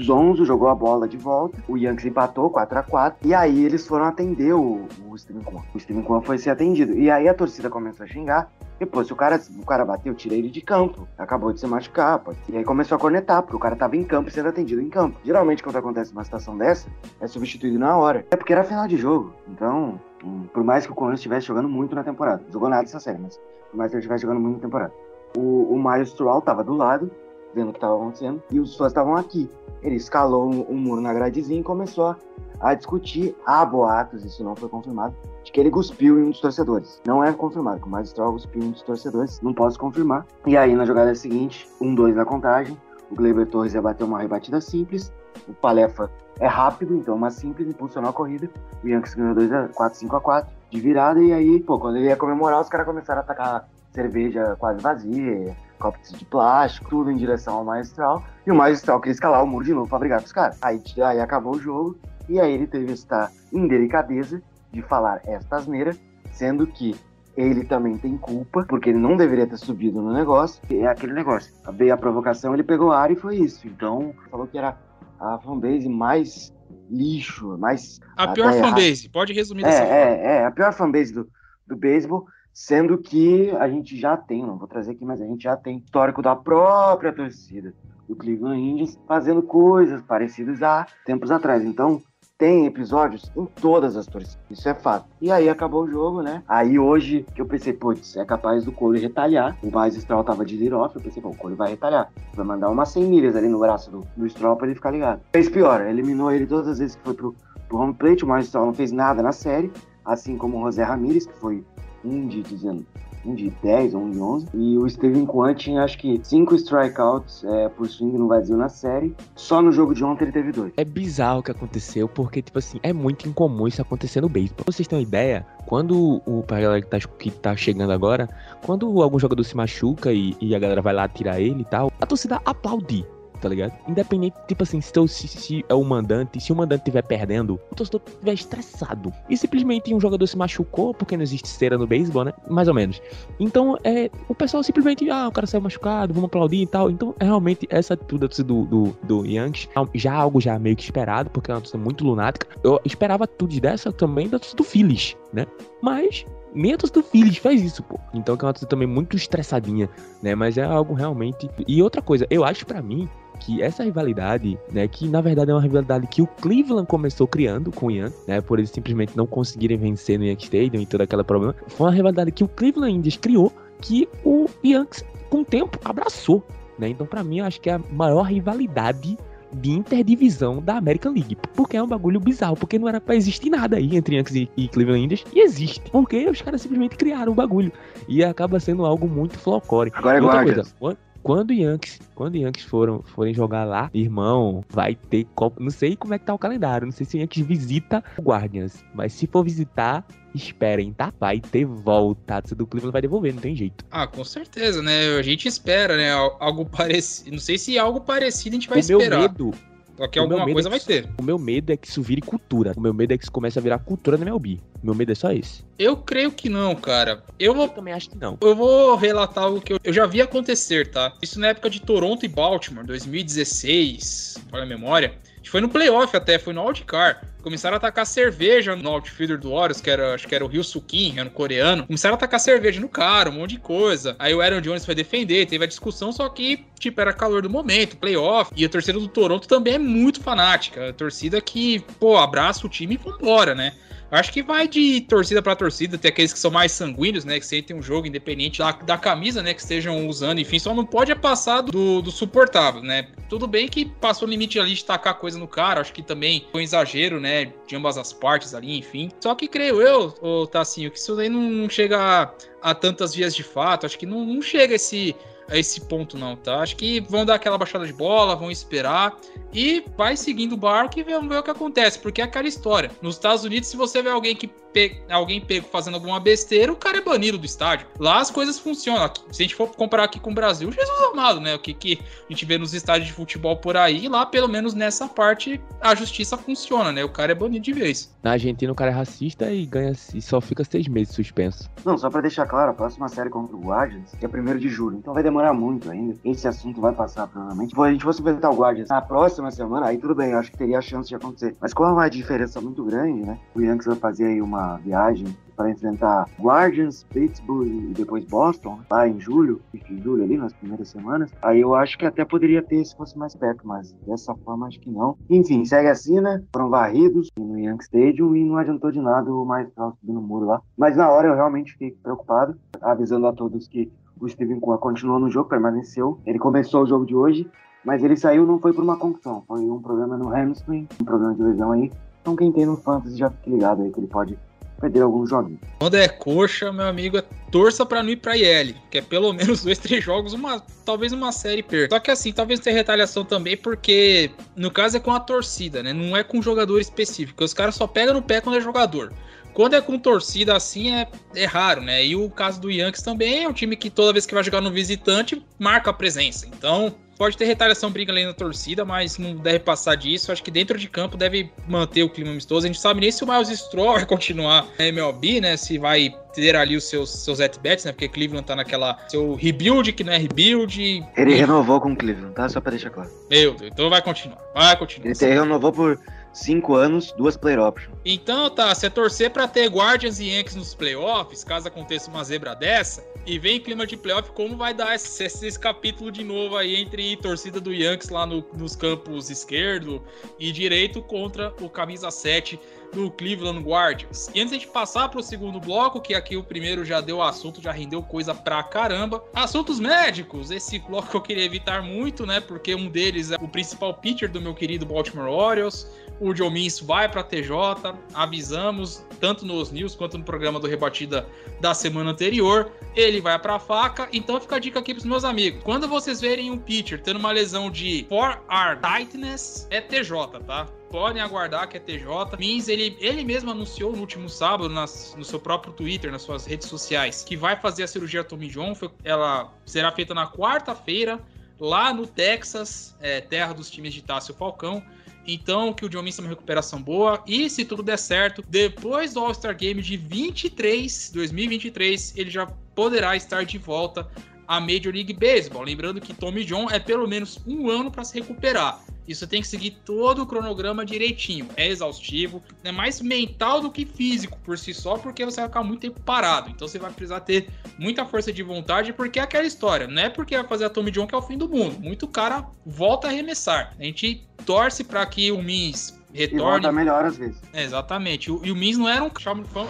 Zonzo jogou a bola de volta, o Yankees empatou 4 a 4 e aí eles foram atender o, o Steven Kwan. O Steven Kwan foi ser atendido. E aí a torcida começou a xingar depois, se o cara, o cara bateu, eu tirei ele de campo. Acabou de se machucar, pode. E aí começou a cornetar, porque o cara tava em campo sendo atendido em campo. Geralmente, quando acontece uma situação dessa, é substituído na hora. É porque era final de jogo. Então, hum, por mais que o Corinthians estivesse jogando muito na temporada, jogou nada essa série, mas por mais que ele estivesse jogando muito na temporada. O, o Miles Stroll tava do lado, vendo o que tava acontecendo, e os fãs estavam aqui. Ele escalou um, um muro na gradezinha e começou a a discutir. Há boatos, isso não foi confirmado, de que ele cuspiu em um dos torcedores. Não é confirmado, que o mais Stroll cuspiu em um dos torcedores, não posso confirmar. E aí, na jogada seguinte, um, dois na contagem, o Gleiber Torres ia bater uma rebatida simples, o Palefa é rápido, então uma simples, impulsionou a corrida, o Yankees ganhou 2 a 4, 5 a 4 de virada, e aí, pô, quando ele ia comemorar, os caras começaram a atacar cerveja quase vazia, copos de plástico, tudo em direção ao Maestral. E o Maestral queria escalar o muro de novo pra brigar com os caras. Aí, aí acabou o jogo, e aí ele teve esta indelicadeza de falar esta asneira, sendo que ele também tem culpa, porque ele não deveria ter subido no negócio. É aquele negócio. Veio a provocação, ele pegou a área e foi isso. Então, falou que era a fanbase mais lixo, mais. A pior até errado. fanbase, pode resumir É, dessa forma. é, é, a pior fanbase do, do beisebol, sendo que a gente já tem, não vou trazer aqui, mas a gente já tem histórico da própria torcida do Cleveland Indians fazendo coisas parecidas há tempos atrás. Então, tem episódios em todas as torcidas, isso é fato. E aí acabou o jogo, né? Aí hoje que eu pensei, putz, é capaz do Cole retalhar. O mais Stroll tava de lead-off, eu pensei, pô, o Cole vai retalhar. Vai mandar umas 100 milhas ali no braço do, do Stroll pra ele ficar ligado. Fez pior, eliminou ele todas as vezes que foi pro, pro home plate, o mais Stroll não fez nada na série, assim como o José Ramirez, que foi um de, dizendo, um de 10 ou um de 11. E o Steven Kwan tinha acho que 5 strikeouts é, por swing no vazio na série. Só no jogo de ontem ele teve dois. É bizarro o que aconteceu, porque, tipo assim, é muito incomum isso acontecer no beisebol. Vocês terem uma ideia, quando o pra galera que tá, que tá chegando agora, quando algum jogador se machuca e, e a galera vai lá tirar ele e tal, a torcida aplaude. Tá ligado? Independente, tipo assim, se, se, se é o mandante, se o mandante estiver perdendo, o torcedor estiver estressado. E simplesmente um jogador se machucou, porque não existe cera no beisebol, né? Mais ou menos. Então, é, o pessoal simplesmente, ah, o cara saiu machucado, vamos aplaudir e tal. Então, é realmente essa atitude do, do, do Yankees, já algo já meio que esperado, porque é uma torcida muito lunática. Eu esperava atitudes dessa também da torcida do Phillies, né? Mas nem a torcida do Phillies faz isso, pô. Então, que é uma torcida também muito estressadinha, né? Mas é algo realmente. E outra coisa, eu acho pra mim que essa rivalidade, né, que na verdade é uma rivalidade que o Cleveland começou criando com o Yankees, né, por eles simplesmente não conseguirem vencer no Yankee Stadium e todo aquele problema, foi uma rivalidade que o Cleveland Indians criou, que o Yankees com o tempo abraçou, né? Então pra mim eu acho que é a maior rivalidade de interdivisão da American League, porque é um bagulho bizarro, porque não era pra existir nada aí entre Yankees e, e Cleveland Indians, e existe, porque os caras simplesmente criaram o bagulho, e acaba sendo algo muito folclore. Agora é outra Guardians. coisa, quando- o Yankees, quando o Yankees foram, forem jogar lá, irmão, vai ter Copa. Não sei como é que tá o calendário. Não sei se o Yankees visita o Guardians. Mas se for visitar, esperem, tá? Vai ter volta. A do Cleveland vai devolver, não tem jeito. Ah, com certeza, né? A gente espera, né? Al- Algo parecido. Não sei se algo parecido a gente vai o meu esperar. medo, Só que o meu alguma medo coisa é vai que- ter. o meu medo é que isso vire cultura. O meu medo é que isso comece a virar cultura na MLB. O meu medo é só esse. Eu creio que não, cara. Eu Eu vou, também acho que não. eu vou relatar algo que eu, eu já vi acontecer, tá? Isso na época de Toronto e Baltimore, 2016, olha a memória. A gente foi no playoff até, foi no wildcard. Começaram a atacar cerveja no outfielder do Warriors, que era, acho que era o Ryu Sukin, era um coreano. Começaram a atacar cerveja no cara, um monte de coisa. Aí o Aaron Jones foi defender, teve a discussão, só que, tipo, era calor do momento, playoff. E a torcida do Toronto também é muito fanática. A torcida que, pô, abraça o time e vambora, né? Acho que vai de torcida pra torcida, tem aqueles que são mais sanguíneos, né? Que sentem um jogo independente da, da camisa, né? Que estejam usando, enfim, só não pode é passar do, do suportável, né? Tudo bem que passou o limite ali de tacar coisa no cara, acho que também foi um exagero, né? De ambas as partes ali, enfim. Só que creio eu, ô Tassinho, que isso daí não chega a, a tantas vias de fato, acho que não, não chega esse, a esse ponto, não, tá? Acho que vão dar aquela baixada de bola, vão esperar e vai seguindo o barco e vamos ver o que acontece, porque é aquela história. Nos Estados Unidos, se você vê alguém que pe... alguém pego fazendo alguma besteira, o cara é banido do estádio. Lá as coisas funcionam. Se a gente for comparar aqui com o Brasil, Jesus amado, né? O que, que a gente vê nos estádios de futebol por aí, lá pelo menos nessa parte a justiça funciona, né? O cara é banido de vez. Na Argentina o cara é racista e ganha e só fica seis meses suspenso. Não, só pra deixar claro, a próxima série contra o Guardians é 1 de julho, então vai demorar muito ainda. Esse assunto vai passar provavelmente. Se a gente fosse enfrentar o Guardians na próxima semana, aí tudo bem, eu acho que teria a chance de acontecer. Mas como é uma diferença muito grande, né? O Yankees vai fazer aí uma viagem para enfrentar Guardians, Pittsburgh e depois Boston, né, lá em julho, em julho ali, nas primeiras semanas. Aí eu acho que até poderia ter se fosse mais perto, mas dessa forma acho que não. Enfim, segue assim, né? Foram varridos no Yankee Stadium e não adiantou de nada o mais subindo o muro lá. Mas na hora eu realmente fiquei preocupado, avisando a todos que o Steven Kwan continuou no jogo, permaneceu. Ele começou o jogo de hoje, mas ele saiu não foi por uma concussão, foi um problema no hamstring, um problema de lesão aí. Então quem tem no fantasy já fique ligado aí que ele pode perder alguns joguinhos. Quando é coxa, meu amigo, é torça pra não ir pra IL, que é pelo menos dois, três jogos, uma, talvez uma série perca. Só que assim, talvez tenha retaliação também, porque no caso é com a torcida, né? Não é com jogador específico. Os caras só pegam no pé quando é jogador. quando é com torcida assim é, é raro, né? E o caso do Yankees também é um time que toda vez que vai jogar no visitante marca a presença. Então, pode ter retaliação briga ali na torcida, mas não deve passar disso. Acho que dentro de campo deve manter o clima amistoso. A gente sabe nem se o Miles Straw vai continuar na MLB, né? Se vai ter ali os seus, seus at-bats, né? Porque Cleveland tá naquela seu rebuild, que não é rebuild. Ele E- renovou com o Cleveland, tá? Só pra deixar claro. Meu Deus, então vai continuar. Vai continuar. Ele renovou por cinco anos, duas options. Então, tá, você torcer pra ter Guardians e Yankees nos playoffs, caso aconteça uma zebra dessa, e vem clima de playoff, como vai dar esse, esse, esse capítulo de novo aí entre torcida do Yankees lá no- nos campos esquerdo e direito contra o camisa 7 do Cleveland Guardians. E antes de a gente passar pro segundo bloco, que aqui o primeiro já deu assunto, já rendeu coisa pra caramba. Assuntos médicos, esse bloco eu queria evitar muito, né, porque um deles é o principal pitcher do meu querido Baltimore Orioles, o Joe Mins vai para TJ, avisamos tanto nos news quanto no programa do Rebatida da semana anterior. Ele vai para faca, então fica a dica aqui pros meus amigos. Quando vocês verem um pitcher tendo uma lesão de forearm tightness, é TJ, tá? Podem aguardar que é TJ. Mins, ele, ele mesmo anunciou no último sábado nas- no seu próprio Twitter, nas suas redes sociais, que vai fazer a cirurgia Tommy John. Foi- Ela será feita na quarta-feira, lá no Texas, é, terra dos times de Tássio Falcão. Então, que o John Minson é uma recuperação boa. E se tudo der certo, depois do All-Star Game de 23, 2023, ele já poderá estar de volta à Major League Baseball. Lembrando que Tommy John é pelo menos um ano para se recuperar. Isso tem que seguir todo o cronograma direitinho. É exaustivo, é mais mental do que físico por si só, porque você vai ficar muito tempo parado. Então você vai precisar ter muita força de vontade, porque é aquela história. Não é porque vai fazer a Tommy John que é o fim do mundo. Muito cara volta a arremessar. A gente torce para que o Mins E retorne. volta melhor às vezes. É, exatamente. E o Mins não era um.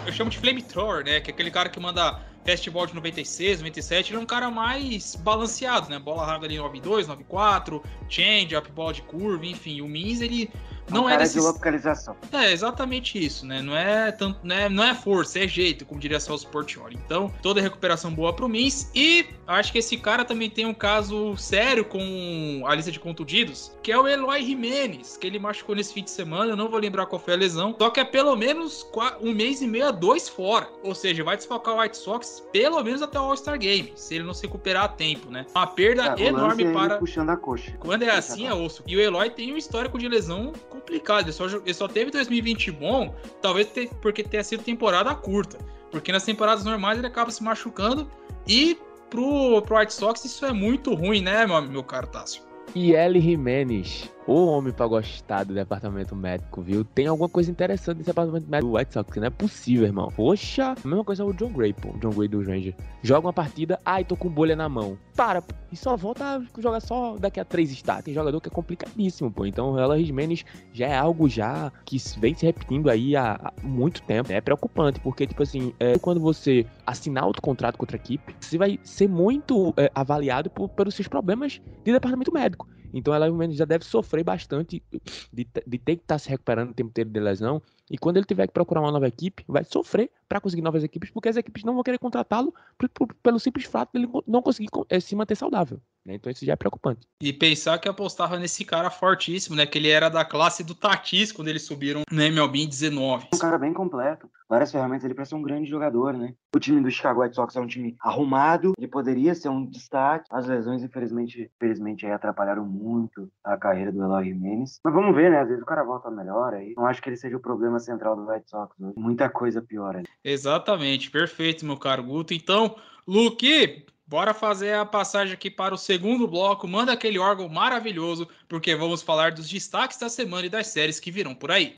Eu chamo de flamethrower, né? Que é aquele cara que manda fastball de 96, 97. Ele é um cara mais balanceado, né? Bola rápida ali 9-2, 9-4, change, up, bola de curva, enfim. O Mins, ele não um é cara de localização. É, exatamente isso, né? Não é tanto, não é, não é força, é jeito, como diria Celso Portioli. Então, toda recuperação boa pro Mins. E acho que esse cara também tem um caso sério com a lista de contundidos, que é o Eloy Jimenez, que ele machucou nesse fim de semana. Eu não vou lembrar qual foi a lesão. Só que é pelo menos um mês e meio a dois fora. Ou seja, vai desfocar o White Sox pelo menos até o All-Star Game, se ele não se recuperar a tempo, né? Uma perda É, enorme é para. puxando a coxa. Quando é assim, é osso. E o Eloy tem um histórico de lesão complicado. Ele só, ele só teve 2020 bom, talvez porque tenha sido temporada curta. Porque nas temporadas normais ele acaba se machucando. E pro, pro White Sox isso é muito ruim, né, meu, meu caro Tássio? E L. Jimenez, o homem pra gostar do departamento médico, viu? Tem alguma coisa interessante nesse departamento médico do White Sox, que não é possível, irmão. Poxa, a mesma coisa é o John Gray, pô. O John Gray do Ranger. Joga uma partida, ai, tô com bolha na mão. Para, pô. E só volta a jogar só daqui a três stats. Tem jogador que é complicadíssimo, pô. Então o L. Jimenez já é algo já que vem se repetindo aí há, há muito tempo. É preocupante, porque, tipo assim, é, quando você assinar outro contrato com outra equipe, você vai ser muito é, avaliado por- pelos seus problemas de departamento médico. Então ela já deve sofrer bastante de, de ter que estar se recuperando o tempo inteiro de lesão. E quando ele tiver que procurar uma nova equipe, vai sofrer para conseguir novas equipes, porque as equipes não vão querer contratá-lo pelo simples fato dele não conseguir con- eh, se manter saudável. né? Então isso já é preocupante. E pensar que apostava nesse cara fortíssimo, né? Que ele era da classe do Tatis quando eles subiram no MLB em 19. Um cara bem completo. Várias ferramentas ali pra ser um grande jogador, né? O time do Chicago White Sox é um time arrumado. Ele poderia ser um destaque. As lesões, infelizmente, infelizmente aí atrapalharam muito a carreira do Eloy Jimenez. Mas vamos ver, né? Às vezes o cara volta melhor aí. Não acho que ele seja o problema central do White Sox. Hoje. Muita coisa pior ali. Exatamente, perfeito, meu caro Guto. Então, Luke, bora fazer a passagem aqui para o segundo bloco. Manda aquele órgão maravilhoso, porque vamos falar dos destaques da semana e das séries que virão por aí.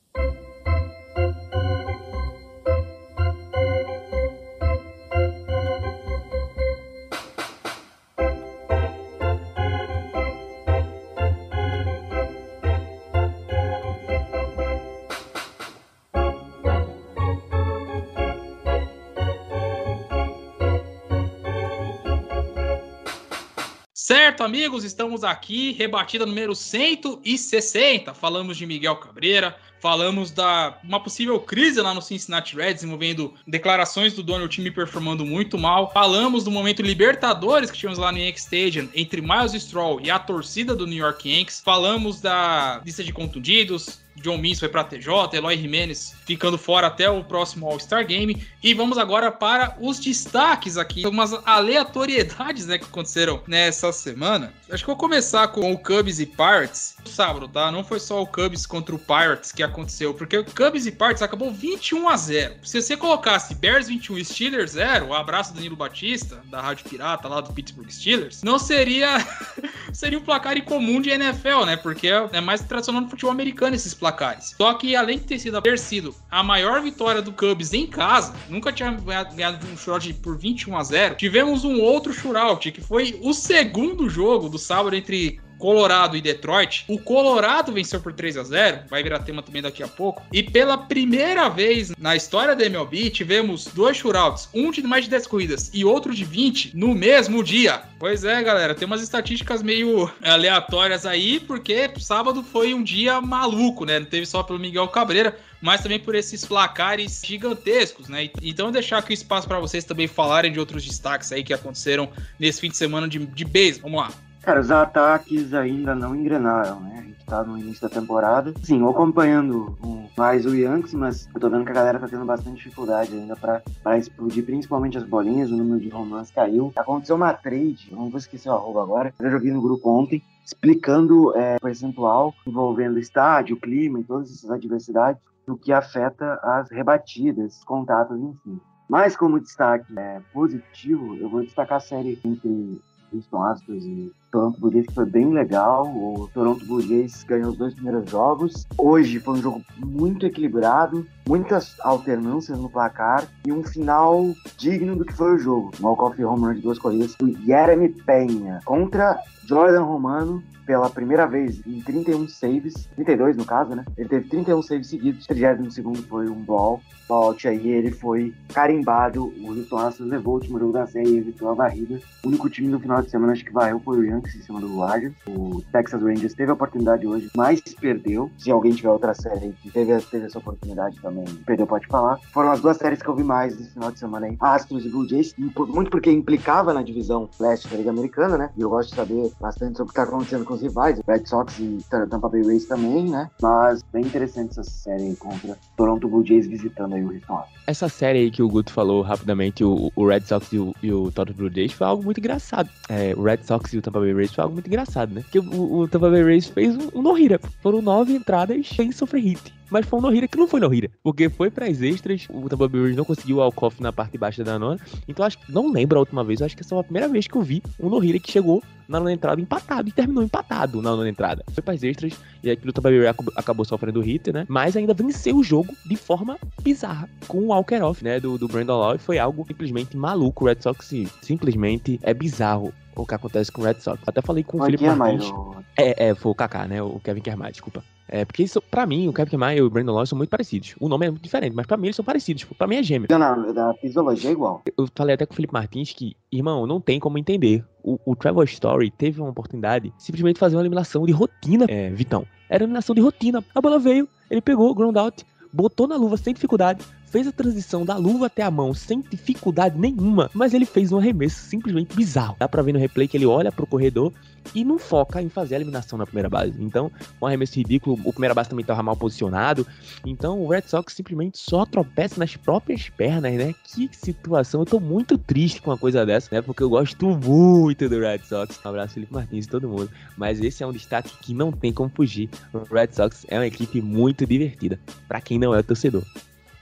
Certo, amigos, estamos aqui, rebatida número 160. Falamos de Miguel Cabreira, Falamos da uma possível crise lá no Cincinnati Reds, envolvendo declarações do dono do time performando muito mal. Falamos do momento Libertadores que tivemos lá no Yankee Stadium entre Miles Stroll e a torcida do New York Yankees. Falamos da lista de contundidos, John Means foi para TJ, Eloy Jimenez ficando fora até o próximo All-Star Game. E vamos agora para os destaques aqui, algumas aleatoriedades né, que aconteceram nessa semana. Acho que vou começar com o Cubs e Pirates. Sábado, tá? Não foi só o Cubs contra o Pirates que aconteceu, porque o Cubs e Pirates acabou 21 a 0. Se você colocasse Bears 21 e Steelers 0, o abraço do Danilo Batista, da Rádio Pirata lá do Pittsburgh Steelers, não seria seria um placar incomum de NFL, né? Porque é mais tradicional no futebol americano esses placares. Só que além de ter sido, ter sido a maior vitória do Cubs em casa, nunca tinha ganhado um shootout por 21 a 0. Tivemos um outro shootout que foi o segundo jogo do sábado entre Colorado e Detroit. O Colorado venceu por 3 a 0 vai virar tema também daqui a pouco. E pela primeira vez na história da MLB, tivemos dois shootouts, um de mais de 10 corridas e outro de 20 no mesmo dia. Pois é, galera, tem umas estatísticas meio aleatórias aí, porque sábado foi um dia maluco, né? Não teve só pelo Miguel Cabreira, mas também por esses placares gigantescos, né? Então deixar aqui o espaço para vocês também falarem de outros destaques aí que aconteceram nesse fim de semana de, de base. Vamos lá. Cara, os ataques ainda não engrenaram, né? A gente tá no início da temporada. Sim, acompanhando mais o Yankees, mas eu tô vendo que a galera tá tendo bastante dificuldade ainda pra, pra explodir, principalmente as bolinhas, o número de romances caiu. Aconteceu uma trade, não vou esquecer o arroba agora, eu joguei no grupo ontem, explicando é, percentual envolvendo estádio, clima e todas essas adversidades, o que afeta as rebatidas, contatos, enfim. Mas como destaque é, positivo, eu vou destacar a série entre Houston Astros e Toronto Blue Jays, que foi bem legal. O Toronto Blue Jays ganhou os dois primeiros jogos. Hoje foi um jogo muito equilibrado, muitas alternâncias no placar e um final digno do que foi o jogo. Walk-off home run de duas corridas do Jeremy Penha contra Jordan Romano pela primeira vez em 31 saves, 32 no caso, né? Ele teve 31 saves seguidos, o 32 foi um ball, out aí ele foi carimbado, o Houston Astros levou o último jogo da série e evitou a varrida. O único time no final de semana acho que varreu foi o Yankees em cima do Guardians. O Texas Rangers teve a oportunidade hoje, mas perdeu. Se alguém tiver outra série que teve, teve essa oportunidade também, perdeu, pode falar. Foram as duas séries que eu vi mais nesse final de semana aí. Astros e Blue Jays, muito porque implicava na divisão leste da Liga Americana, né? E eu gosto de saber bastante sobre o que tá acontecendo com os rivais, Red Sox e Tampa Bay Rays também, né? Mas bem interessante essa série contra Toronto Blue Jays visitando aí o Houston Essa série aí que o Guto falou rapidamente, o, o Red Sox e o, e o Toronto Blue Jays, foi algo muito engraçado. É, o Red Sox e o Tampa Bay Rays foi algo muito engraçado, né? Porque o, o Tampa Bay Rays fez um, um no-hira. Foram nove entradas sem sofrer hit mas foi um no que não foi no porque foi para as extras, o Tampa Bay Rays não conseguiu o walk-off na parte baixa da nona, então acho que, não lembro a última vez, acho que essa foi a primeira vez que eu vi um no que chegou na nona entrada empatado e terminou empatado na nona entrada. Foi para as extras e aquilo o Tampa Bay Rays acabou sofrendo hit, né, mas ainda venceu o jogo de forma bizarra, com o walker-off, né, do, do Brandon Lowe, foi algo simplesmente maluco, o Red Sox simplesmente é bizarro o que acontece com o Red Sox. Até falei com o Felipe é Martins. É, é, foi o Kaká, né? O Kevin Kermit, desculpa. É, porque isso, pra mim, o Kevin Kermit e o Brandon Lawson são muito parecidos. O nome é muito diferente, mas pra mim eles são parecidos. Tipo, pra mim é gêmeo. Não, da fisiologia é igual. Eu falei até com o Felipe Martins que, irmão, não tem como entender. O, o Trevor Story teve uma oportunidade de simplesmente fazer uma eliminação de rotina, é, Vitão. Era eliminação de rotina. A bola veio, ele pegou, ground out, botou na luva sem dificuldade, fez a transição da luva até a mão sem dificuldade nenhuma, mas ele fez um arremesso simplesmente bizarro. Dá pra ver no replay que ele olha pro corredor e não foca em fazer a eliminação na primeira base. Então, um arremesso ridículo, o primeira base também tava mal posicionado. Então, o Red Sox simplesmente só tropeça nas próprias pernas, né? Que situação. Eu tô muito triste com uma coisa dessa, né? Porque eu gosto muito do Red Sox. Um abraço, Felipe Martins e todo mundo. Mas esse é um destaque que não tem como fugir. O Red Sox é uma equipe muito divertida, para quem não é torcedor.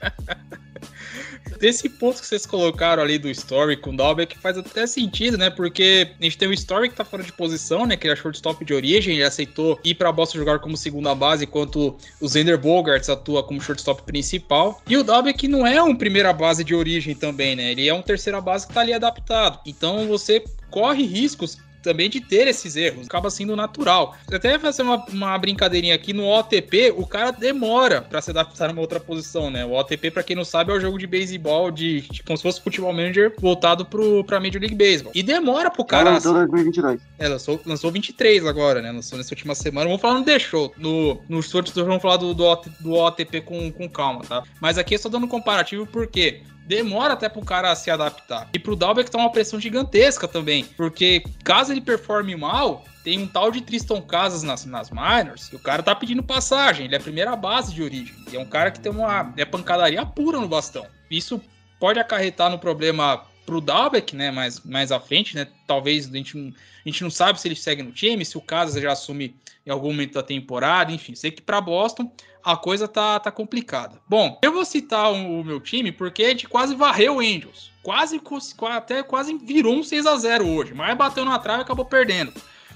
Desse ponto que vocês colocaram ali do Story com o Dalbeck faz até sentido, né? Porque a gente tem o Story que tá fora de posição, né? Que ele é shortstop de origem, ele aceitou ir pra Boston jogar como segunda base, enquanto o Zender Bogarts atua como shortstop principal. E o Dalbeck não é um primeira base de origem também, né? Ele é um terceira base que tá ali adaptado. Então você corre riscos também de ter esses erros. Acaba sendo natural. Até fazer uma, uma brincadeirinha aqui no OTP, o cara demora para se adaptar numa outra posição, né? O OTP, para quem não sabe, é o jogo de beisebol de, de como se fosse futebol manager voltado pro, pra Major League Baseball. E demora pro cara. Lançou 2022. É, lançou, lançou 23 agora, né? Lançou nessa última semana. Vamos falar no Show. No, no Sorte vamos falar do, do, do OTP com, com calma, tá? Mas aqui é só dando um comparativo porque demora até pro cara se adaptar. E pro Dalbeck tá uma pressão gigantesca também, porque caso ele performe mal, tem um tal de Tristan Casas nas, nas minors, que o cara tá pedindo passagem, ele é a primeira base de origem. E é um cara que tem uma é pancadaria pura no bastão. Isso pode acarretar no problema pro Dalbeck, né, mais, mais à frente, né, talvez a gente, não, a gente não sabe se ele segue no time, se o Casas já assume em algum momento da temporada, enfim, sei que para Boston a coisa tá, tá complicada. Bom, eu vou citar o, meu time porque a gente quase varreu o Angels. Quase, até quase virou um 6 a 0 hoje, mas bateu na trave e acabou perdendo.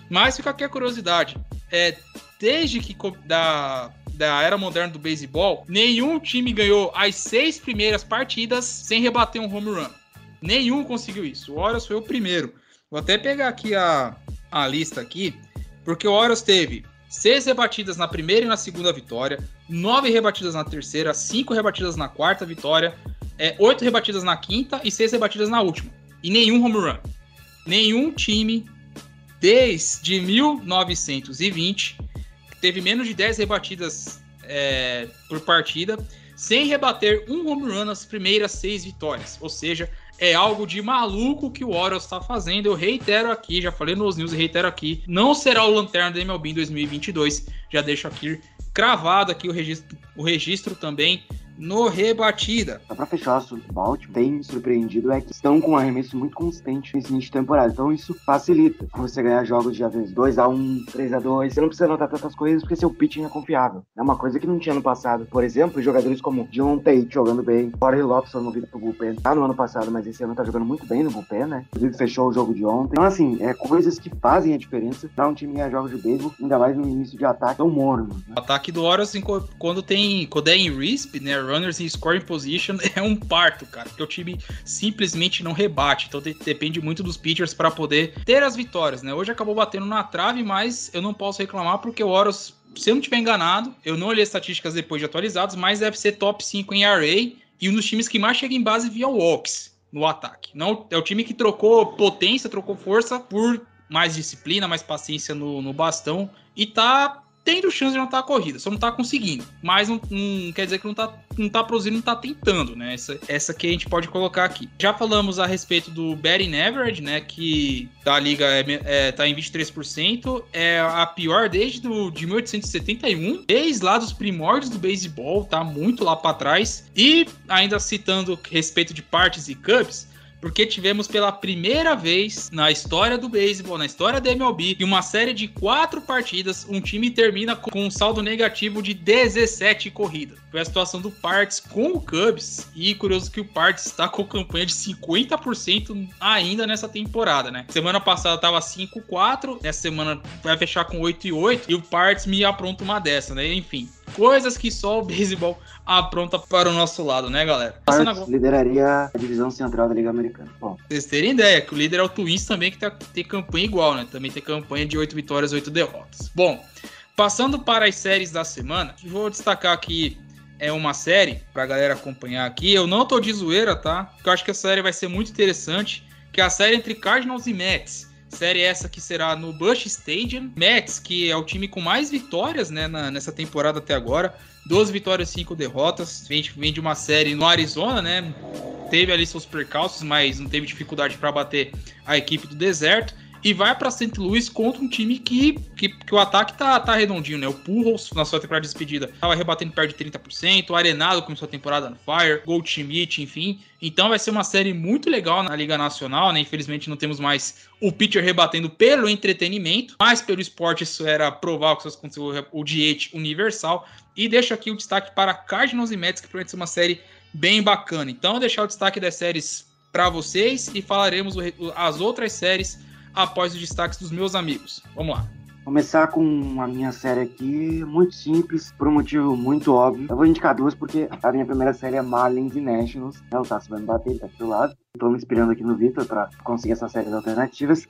Mas fica aqui a curiosidade. É, desde que da, da era moderna do beisebol, nenhum time ganhou as seis primeiras partidas sem rebater um home run. Nenhum conseguiu isso. O Orioles foi o primeiro. Vou até pegar aqui a, a lista aqui, porque o Orioles teve seis rebatidas na primeira e na segunda vitória, nove rebatidas na terceira, cinco rebatidas na quarta vitória, é, oito rebatidas na quinta e seis rebatidas na última. E nenhum home run. Nenhum time desde 1920 teve menos de 10 rebatidas é, por partida, sem rebater um home run nas primeiras seis vitórias. Ou seja, é algo de maluco que o Orioles está fazendo. Eu reitero aqui, já falei nos news e reitero aqui, não será o Lanterna da MLB em 2022. Já deixo aqui cravado aqui o registro, o registro também no rebatida. Só pra fechar o assunto Baltimore, bem surpreendido é que estão com um arremesso muito consistente nesse início de temporada. Então isso facilita você ganhar jogos de às vezes 2x1, 3x2. Você não precisa anotar tantas coisas porque seu pitching é confiável. É uma coisa que não tinha no passado. Por exemplo, jogadores como John Tate jogando bem, Corey Lopes foi movido pro bullpen. Tá no ano passado, mas esse ano tá jogando muito bem no bullpen, né? Inclusive fechou o jogo de ontem. Então assim, é coisas que fazem a diferença pra um time ganhar jogos de beisebol, ainda mais no início de ataque tão morno. Né? Ataque do Orioles, assim, quando tem, quando é em RISP, né, runners em scoring position é um parto, cara, porque o time simplesmente não rebate, então depende muito dos pitchers para poder ter as vitórias, né? Hoje acabou batendo na trave, mas eu não posso reclamar porque o Oros, se eu não tiver enganado, eu não olhei estatísticas depois de atualizados, mas deve ser top 5 em RA e um dos times que mais chega em base via walks no ataque. Não é o time que trocou potência, trocou força por mais disciplina, mais paciência no, no bastão e tá tendo chance de anotar a corrida, só não tá conseguindo. Mas não, não, quer dizer que não tá, não tá produzindo, não tá tentando, né? Essa, essa que a gente pode colocar aqui. Já falamos a respeito do betting average, né? Que da liga é, é, tá em 23%. É a pior desde do, de 1871. Desde lá dos primórdios do beisebol, tá muito lá para trás. E ainda citando respeito de partes e cubs, porque tivemos pela primeira vez na história do beisebol, na história da MLB, em uma série de quatro partidas, um time termina com um saldo negativo de 17 corridas. Foi a situação do Parts com o Cubs, e curioso que o Parts está com campanha de 50% ainda nessa temporada, né? Semana passada tava 5-4, essa semana vai fechar com 8-8, e o Parts me apronta uma dessa, né? Enfim, coisas que só o beisebol apronta para o nosso lado, né, galera? Parts lideraria a divisão central da Liga Americana. Bom. Vocês terem ideia, que o líder é o Twins também, que tá, tem campanha igual, né? Também tem campanha de 8 vitórias, 8 derrotas. Bom, passando para as séries da semana, vou destacar aqui é uma série pra galera acompanhar aqui. Eu não tô de zoeira, tá? Porque eu acho que a série vai ser muito interessante, que é a série entre Cardinals e Mets. Série essa que será no Bush Stadium. Mets, que é o time com mais vitórias né, na, nessa temporada até agora. 12 vitórias, 5 derrotas. Vem, vem de uma série no Arizona, né? Teve ali seus percalços, mas não teve dificuldade para bater a equipe do deserto e vai para St. Louis contra um time que, que, que, o ataque tá, tá redondinho, né? O Pujols, na sua temporada de despedida, tava rebatendo perto de 30%, o Arenado começou a temporada no Fire, Goldschmidt, enfim. Então vai ser uma série muito legal na Liga Nacional, né? Infelizmente não temos mais o pitcher rebatendo pelo entretenimento, mas pelo esporte isso era provável que isso aconteceu o DH universal. E deixo aqui o destaque para Cardinals e Mets, que promete ser uma série bem bacana. Então, deixar o destaque das séries para vocês e falaremos as outras séries após os destaques dos meus amigos. Vamos lá. Começar com a minha série aqui, muito simples, por um motivo muito óbvio. Eu vou indicar duas porque a minha primeira série é Marlins e Nationals. Né? O Tassi vai me bater, ele tá aqui do lado. Estou me inspirando aqui no Vitor para conseguir essas séries alternativas.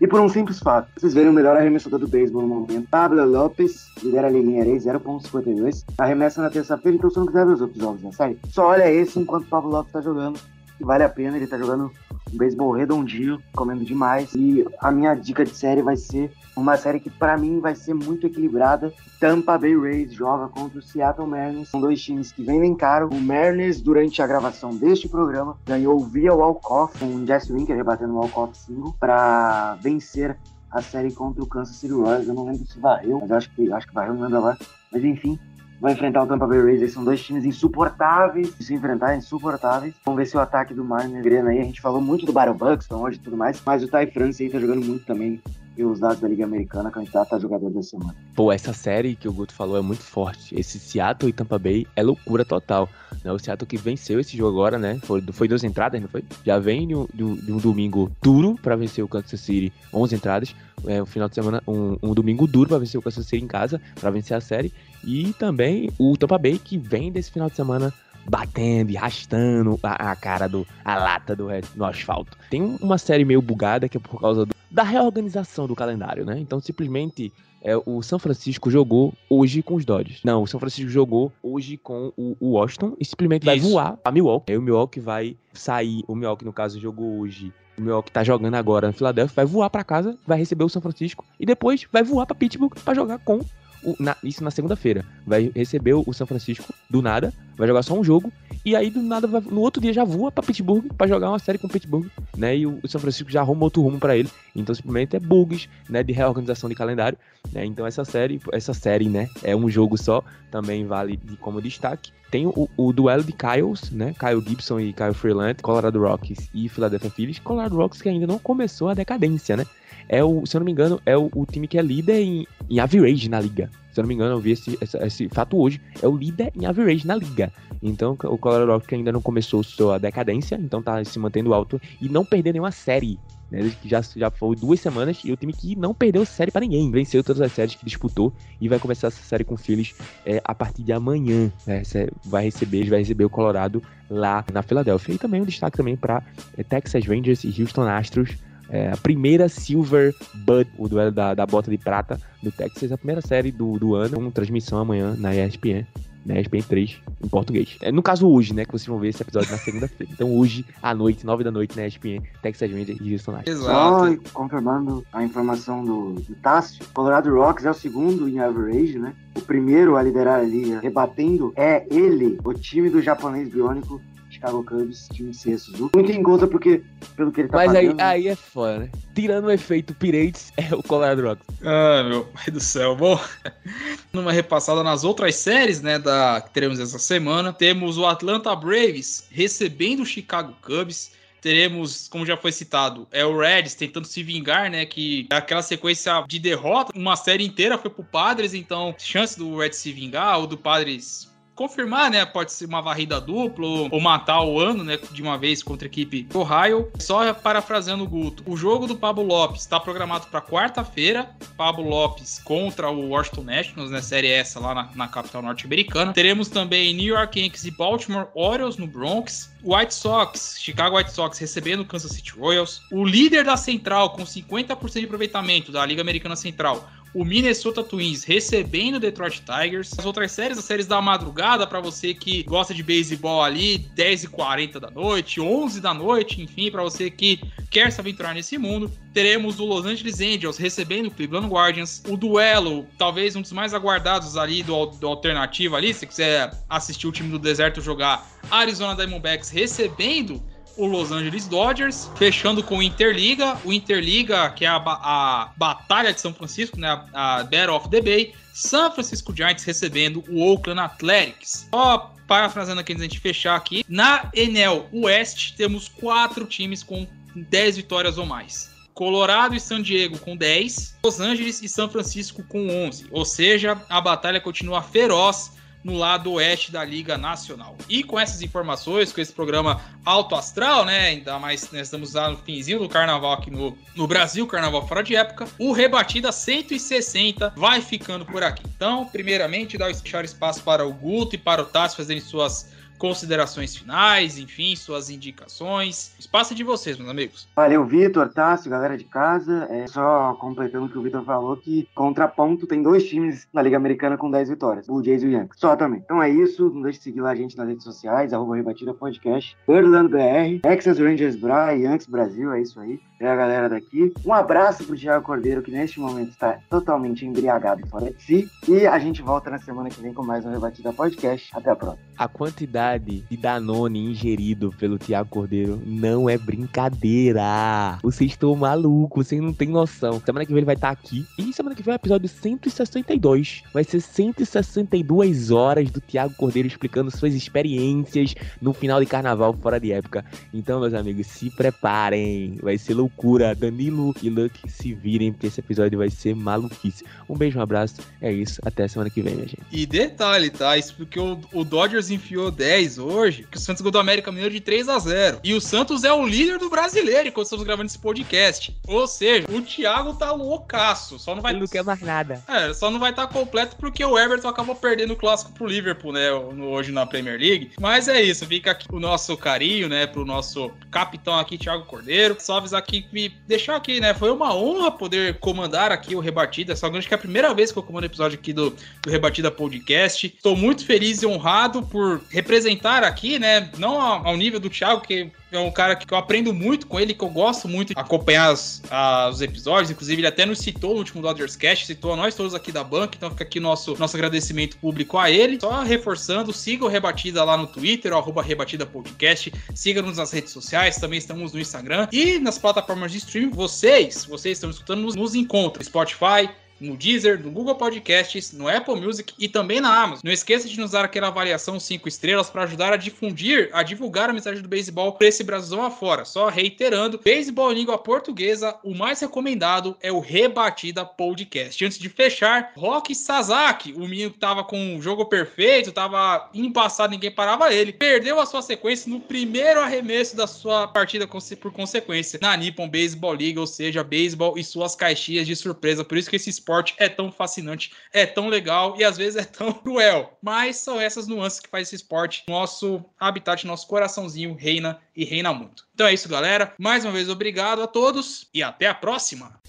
E por um simples fato, vocês verem o melhor arremessador do beisebol no momento, Pablo Lopes, lidera a linha Areia 0.52, arremessa na terça-feira, então se não quiser ver os outros jogos da série, só olha esse enquanto o Pablo Lopes tá jogando, vale a pena, ele tá jogando um beisebol redondinho, comendo demais. E a minha dica de série vai ser uma série que para mim vai ser muito equilibrada. Tampa Bay Rays joga contra o Seattle Mariners. São dois times que vendem caro. O Mariners, durante a gravação deste programa, ganhou via walk-off, com o Jesse Winker rebatendo o walk-off single, para vencer a série contra o Kansas City Royals. Eu não lembro se varreu, mas acho que, acho que varreu, não lembro agora. Mas enfim, vai enfrentar o Tampa Bay Rays. São dois times insuportáveis de se enfrentar, insuportáveis. Vamos ver se o ataque do Marner grena aí. A gente falou muito do Battle Buxton hoje e tudo mais, mas o Ty France aí tá jogando muito também pelos dados da Liga Americana, candidato a jogador da semana. Pô, essa série que o Guto falou é muito forte. Esse Seattle e Tampa Bay é loucura total. Né? O Seattle que venceu esse jogo agora, né? Foi, foi duas entradas, não foi? Já vem de um, de um domingo duro para vencer o Kansas City, 11 entradas. É, um final de semana, um, um domingo duro para vencer o Kansas City em casa, para vencer a série. E também o Tampa Bay que vem desse final de semana batendo e arrastando a, a, cara do a lata do no asfalto. Tem uma série meio bugada que é por causa do, da reorganização do calendário, né? Então simplesmente é, o São Francisco jogou hoje com os Dodgers. Não, o São Francisco jogou hoje com o, o Washington e simplesmente vai voar a Milwaukee. Aí o Milwaukee vai sair, o Milwaukee no caso jogou hoje o Milwaukee tá jogando agora na Filadélfia, vai voar para casa, vai receber o São Francisco e depois vai voar para Pittsburgh para jogar com o, na, isso na segunda-feira. Vai receber o São Francisco do nada, vai jogar só um jogo, e aí do nada, vai, no outro dia já voa pra Pittsburgh para jogar uma série com Pittsburgh, né? E o, o São Francisco já arruma outro rumo para ele. Então simplesmente é bugs, né? De reorganização de calendário, né? Então essa série, essa série, né? É um jogo só, também vale de, como destaque. Tem o, o, duelo de Kyles, né? Kyle Gibson e Kyle Freeland, Colorado Rockies e Philadelphia Phillies. Colorado Rockies que ainda não começou a decadência, né? É o, se eu não me engano, é o, o time que é líder em, em average na liga. Se eu não me engano, eu vi esse, esse, esse, fato hoje. É o líder em average na liga. Então, o Colorado Rockies ainda não começou sua decadência, então tá se mantendo alto e não perdeu nenhuma série. Né? Já, já foi duas semanas e o time que não perdeu série para ninguém. Venceu todas as séries que disputou e vai começar essa série com o Phillies é, a partir de amanhã. Né? Vai receber, vai receber o Colorado lá na Filadélfia. E também um destaque também para é, Texas Rangers e Houston Astros é, a primeira Silver Bud, o duelo da, da bota de prata do Texas, a primeira série do, do ano, com transmissão amanhã na ESPN. Na ESPN 3, em português. É, no caso, hoje, né? Que vocês vão ver esse episódio na segunda-feira. Então, hoje, à noite, 9 da noite, na ESPN, Texas Rangers e Houston Astros. Só confirmando a informação do, do Tássio, Colorado Rocks é o segundo em average, né? O primeiro a liderar a liga, rebatendo, é ele, o time do japonês biônico, Chicago Cubs, time sexto. Muito em conta porque, pelo que ele tá Mas fazendo... aí, aí é foda, né? Tirando o efeito Pirates, é o Colorado Rocks. Ah, meu pai do céu. Bom, numa repassada nas outras séries, né, da, que teremos essa semana, temos o Atlanta Braves recebendo o Chicago Cubs. Teremos, como já foi citado, é o Reds tentando se vingar, né? Que aquela sequência de derrota, uma série inteira foi pro Padres, então chance do Reds se vingar ou do Padres confirmar, né? Pode ser uma varrida dupla ou matar o ano, né? De uma vez contra a equipe do Ohio. Só parafraseando o Guto, o jogo do Pablo Lopes está programado para quarta-feira. Pablo Lopes contra o Washington Nationals, né? Série essa lá na, na capital norte-americana. Teremos também New York Yankees e Baltimore Orioles no Bronx. White Sox, Chicago White Sox recebendo Kansas City Royals. O líder da Central com 50% de aproveitamento da Liga Americana Central, o Minnesota Twins recebendo o Detroit Tigers. As outras séries, as séries da madrugada, para você que gosta de beisebol ali, 10h40 da noite, 11 da noite, enfim, para você que quer se aventurar nesse mundo. Teremos o Los Angeles Angels recebendo o Cleveland Guardians. O duelo, talvez um dos mais aguardados ali do, do alternativo ali, se quiser assistir o time do deserto jogar, Arizona Diamondbacks recebendo o Los Angeles Dodgers, fechando com o Interliga, o Interliga, que é a, a Batalha de São Francisco, né, a, Battle of the Bay, San Francisco Giants recebendo o Oakland Athletics. Só parafraseando aqui antes gente fechar aqui, na Enel West temos quatro times com 10 vitórias ou mais. Colorado e San Diego com 10, Los Angeles e São Francisco com 11. Ou seja, a batalha continua feroz no lado oeste da Liga Nacional. E com essas informações, com esse programa alto astral, né? Ainda mais nós estamos lá no finzinho do carnaval aqui no, no Brasil, carnaval fora de época. O Rebatida 160 vai ficando por aqui. Então, primeiramente, dá o espaço para o Guto e para o Tassi fazerem suas considerações finais, enfim, suas indicações. Espaço é de vocês, meus amigos. Valeu, Vitor, Tássio, galera de casa. É, só completando o que o Vitor falou, que contraponto tem dois times na Liga Americana com 10 vitórias, o Jays e o Yankees. Só também. Então é isso, não deixe de seguir lá a gente nas redes sociais, arroba Rebatida Podcast, Birdland BR, Texas Rangers Bra, Yankees Brasil, é isso aí. É a galera daqui. Um abraço pro Thiago Cordeiro, que neste momento está totalmente embriagado fora de si. E a gente volta na semana que vem com mais um Rebatida Podcast. Até a próxima. A quantidade de Danone ingerido pelo Tiago Cordeiro não é brincadeira. Vocês estão malucos, vocês não têm noção. Semana que vem ele vai estar aqui. E semana que vem é o episódio 162. Vai ser 162 horas do Tiago Cordeiro explicando suas experiências no final de carnaval fora de época. Então, meus amigos, se preparem. Vai ser loucura. Danilo e Luke se virem, porque esse episódio vai ser maluquice. Um beijo, um abraço. É isso. Até semana que vem, minha gente. E detalhe, tá? Isso porque o, o Dodgers enfiou 10 hoje, que o Santos ganhou do América Mineiro de 3 a 0 E o Santos é o líder do brasileiro enquanto estamos gravando esse podcast. Ou seja, o Thiago tá loucaço. Só não vai. Ele não quer mais nada. É, só não vai estar tá completo porque o Everton acabou perdendo o clássico pro Liverpool, né? Hoje na Premier League. Mas é isso. Fica aqui o nosso carinho, né? Pro nosso capitão aqui, Thiago Cordeiro. Só avisar aqui me deixar aqui, né? Foi uma honra poder comandar aqui o Rebatida. Só acho que é a primeira vez que eu comando episódio aqui do, do Rebatida Podcast. Estou muito feliz e honrado por representar aqui, né? Não ao nível do Thiago, que é um cara que eu aprendo muito com ele, que eu gosto muito de acompanhar as, as, os episódios. Inclusive, ele até nos citou no último Dodgers Cast, citou a nós todos aqui da banca, então fica aqui nosso, nosso agradecimento público a ele. Só reforçando, siga o Rebatida lá no Twitter, arroba Rebatida Podcast, siga-nos nas redes sociais, também estamos no Instagram e nas plataformas de streaming. Vocês, vocês estão escutando, nos, nos encontram. Spotify, no Deezer, no Google Podcasts, no Apple Music e também na Amazon. Não esqueça de nos dar aquela avaliação 5 estrelas para ajudar a difundir, a divulgar a mensagem do beisebol para esse Brasilzão afora. Só reiterando, beisebol em língua portuguesa, o mais recomendado é o Rebatida Podcast. Antes de fechar, Rock Sasaki, o menino que tava com o jogo perfeito, tava embaçado, ninguém parava ele, perdeu a sua sequência no primeiro arremesso da sua partida por consequência na Nippon Baseball League, ou seja, beisebol e suas caixinhas de surpresa. Por isso que esse esporte é tão fascinante, é tão legal e às vezes é tão cruel. Mas são essas nuances que faz esse esporte, nosso habitat, nosso coraçãozinho reina e reina muito. Então é isso, galera. Mais uma vez, obrigado a todos e até a próxima.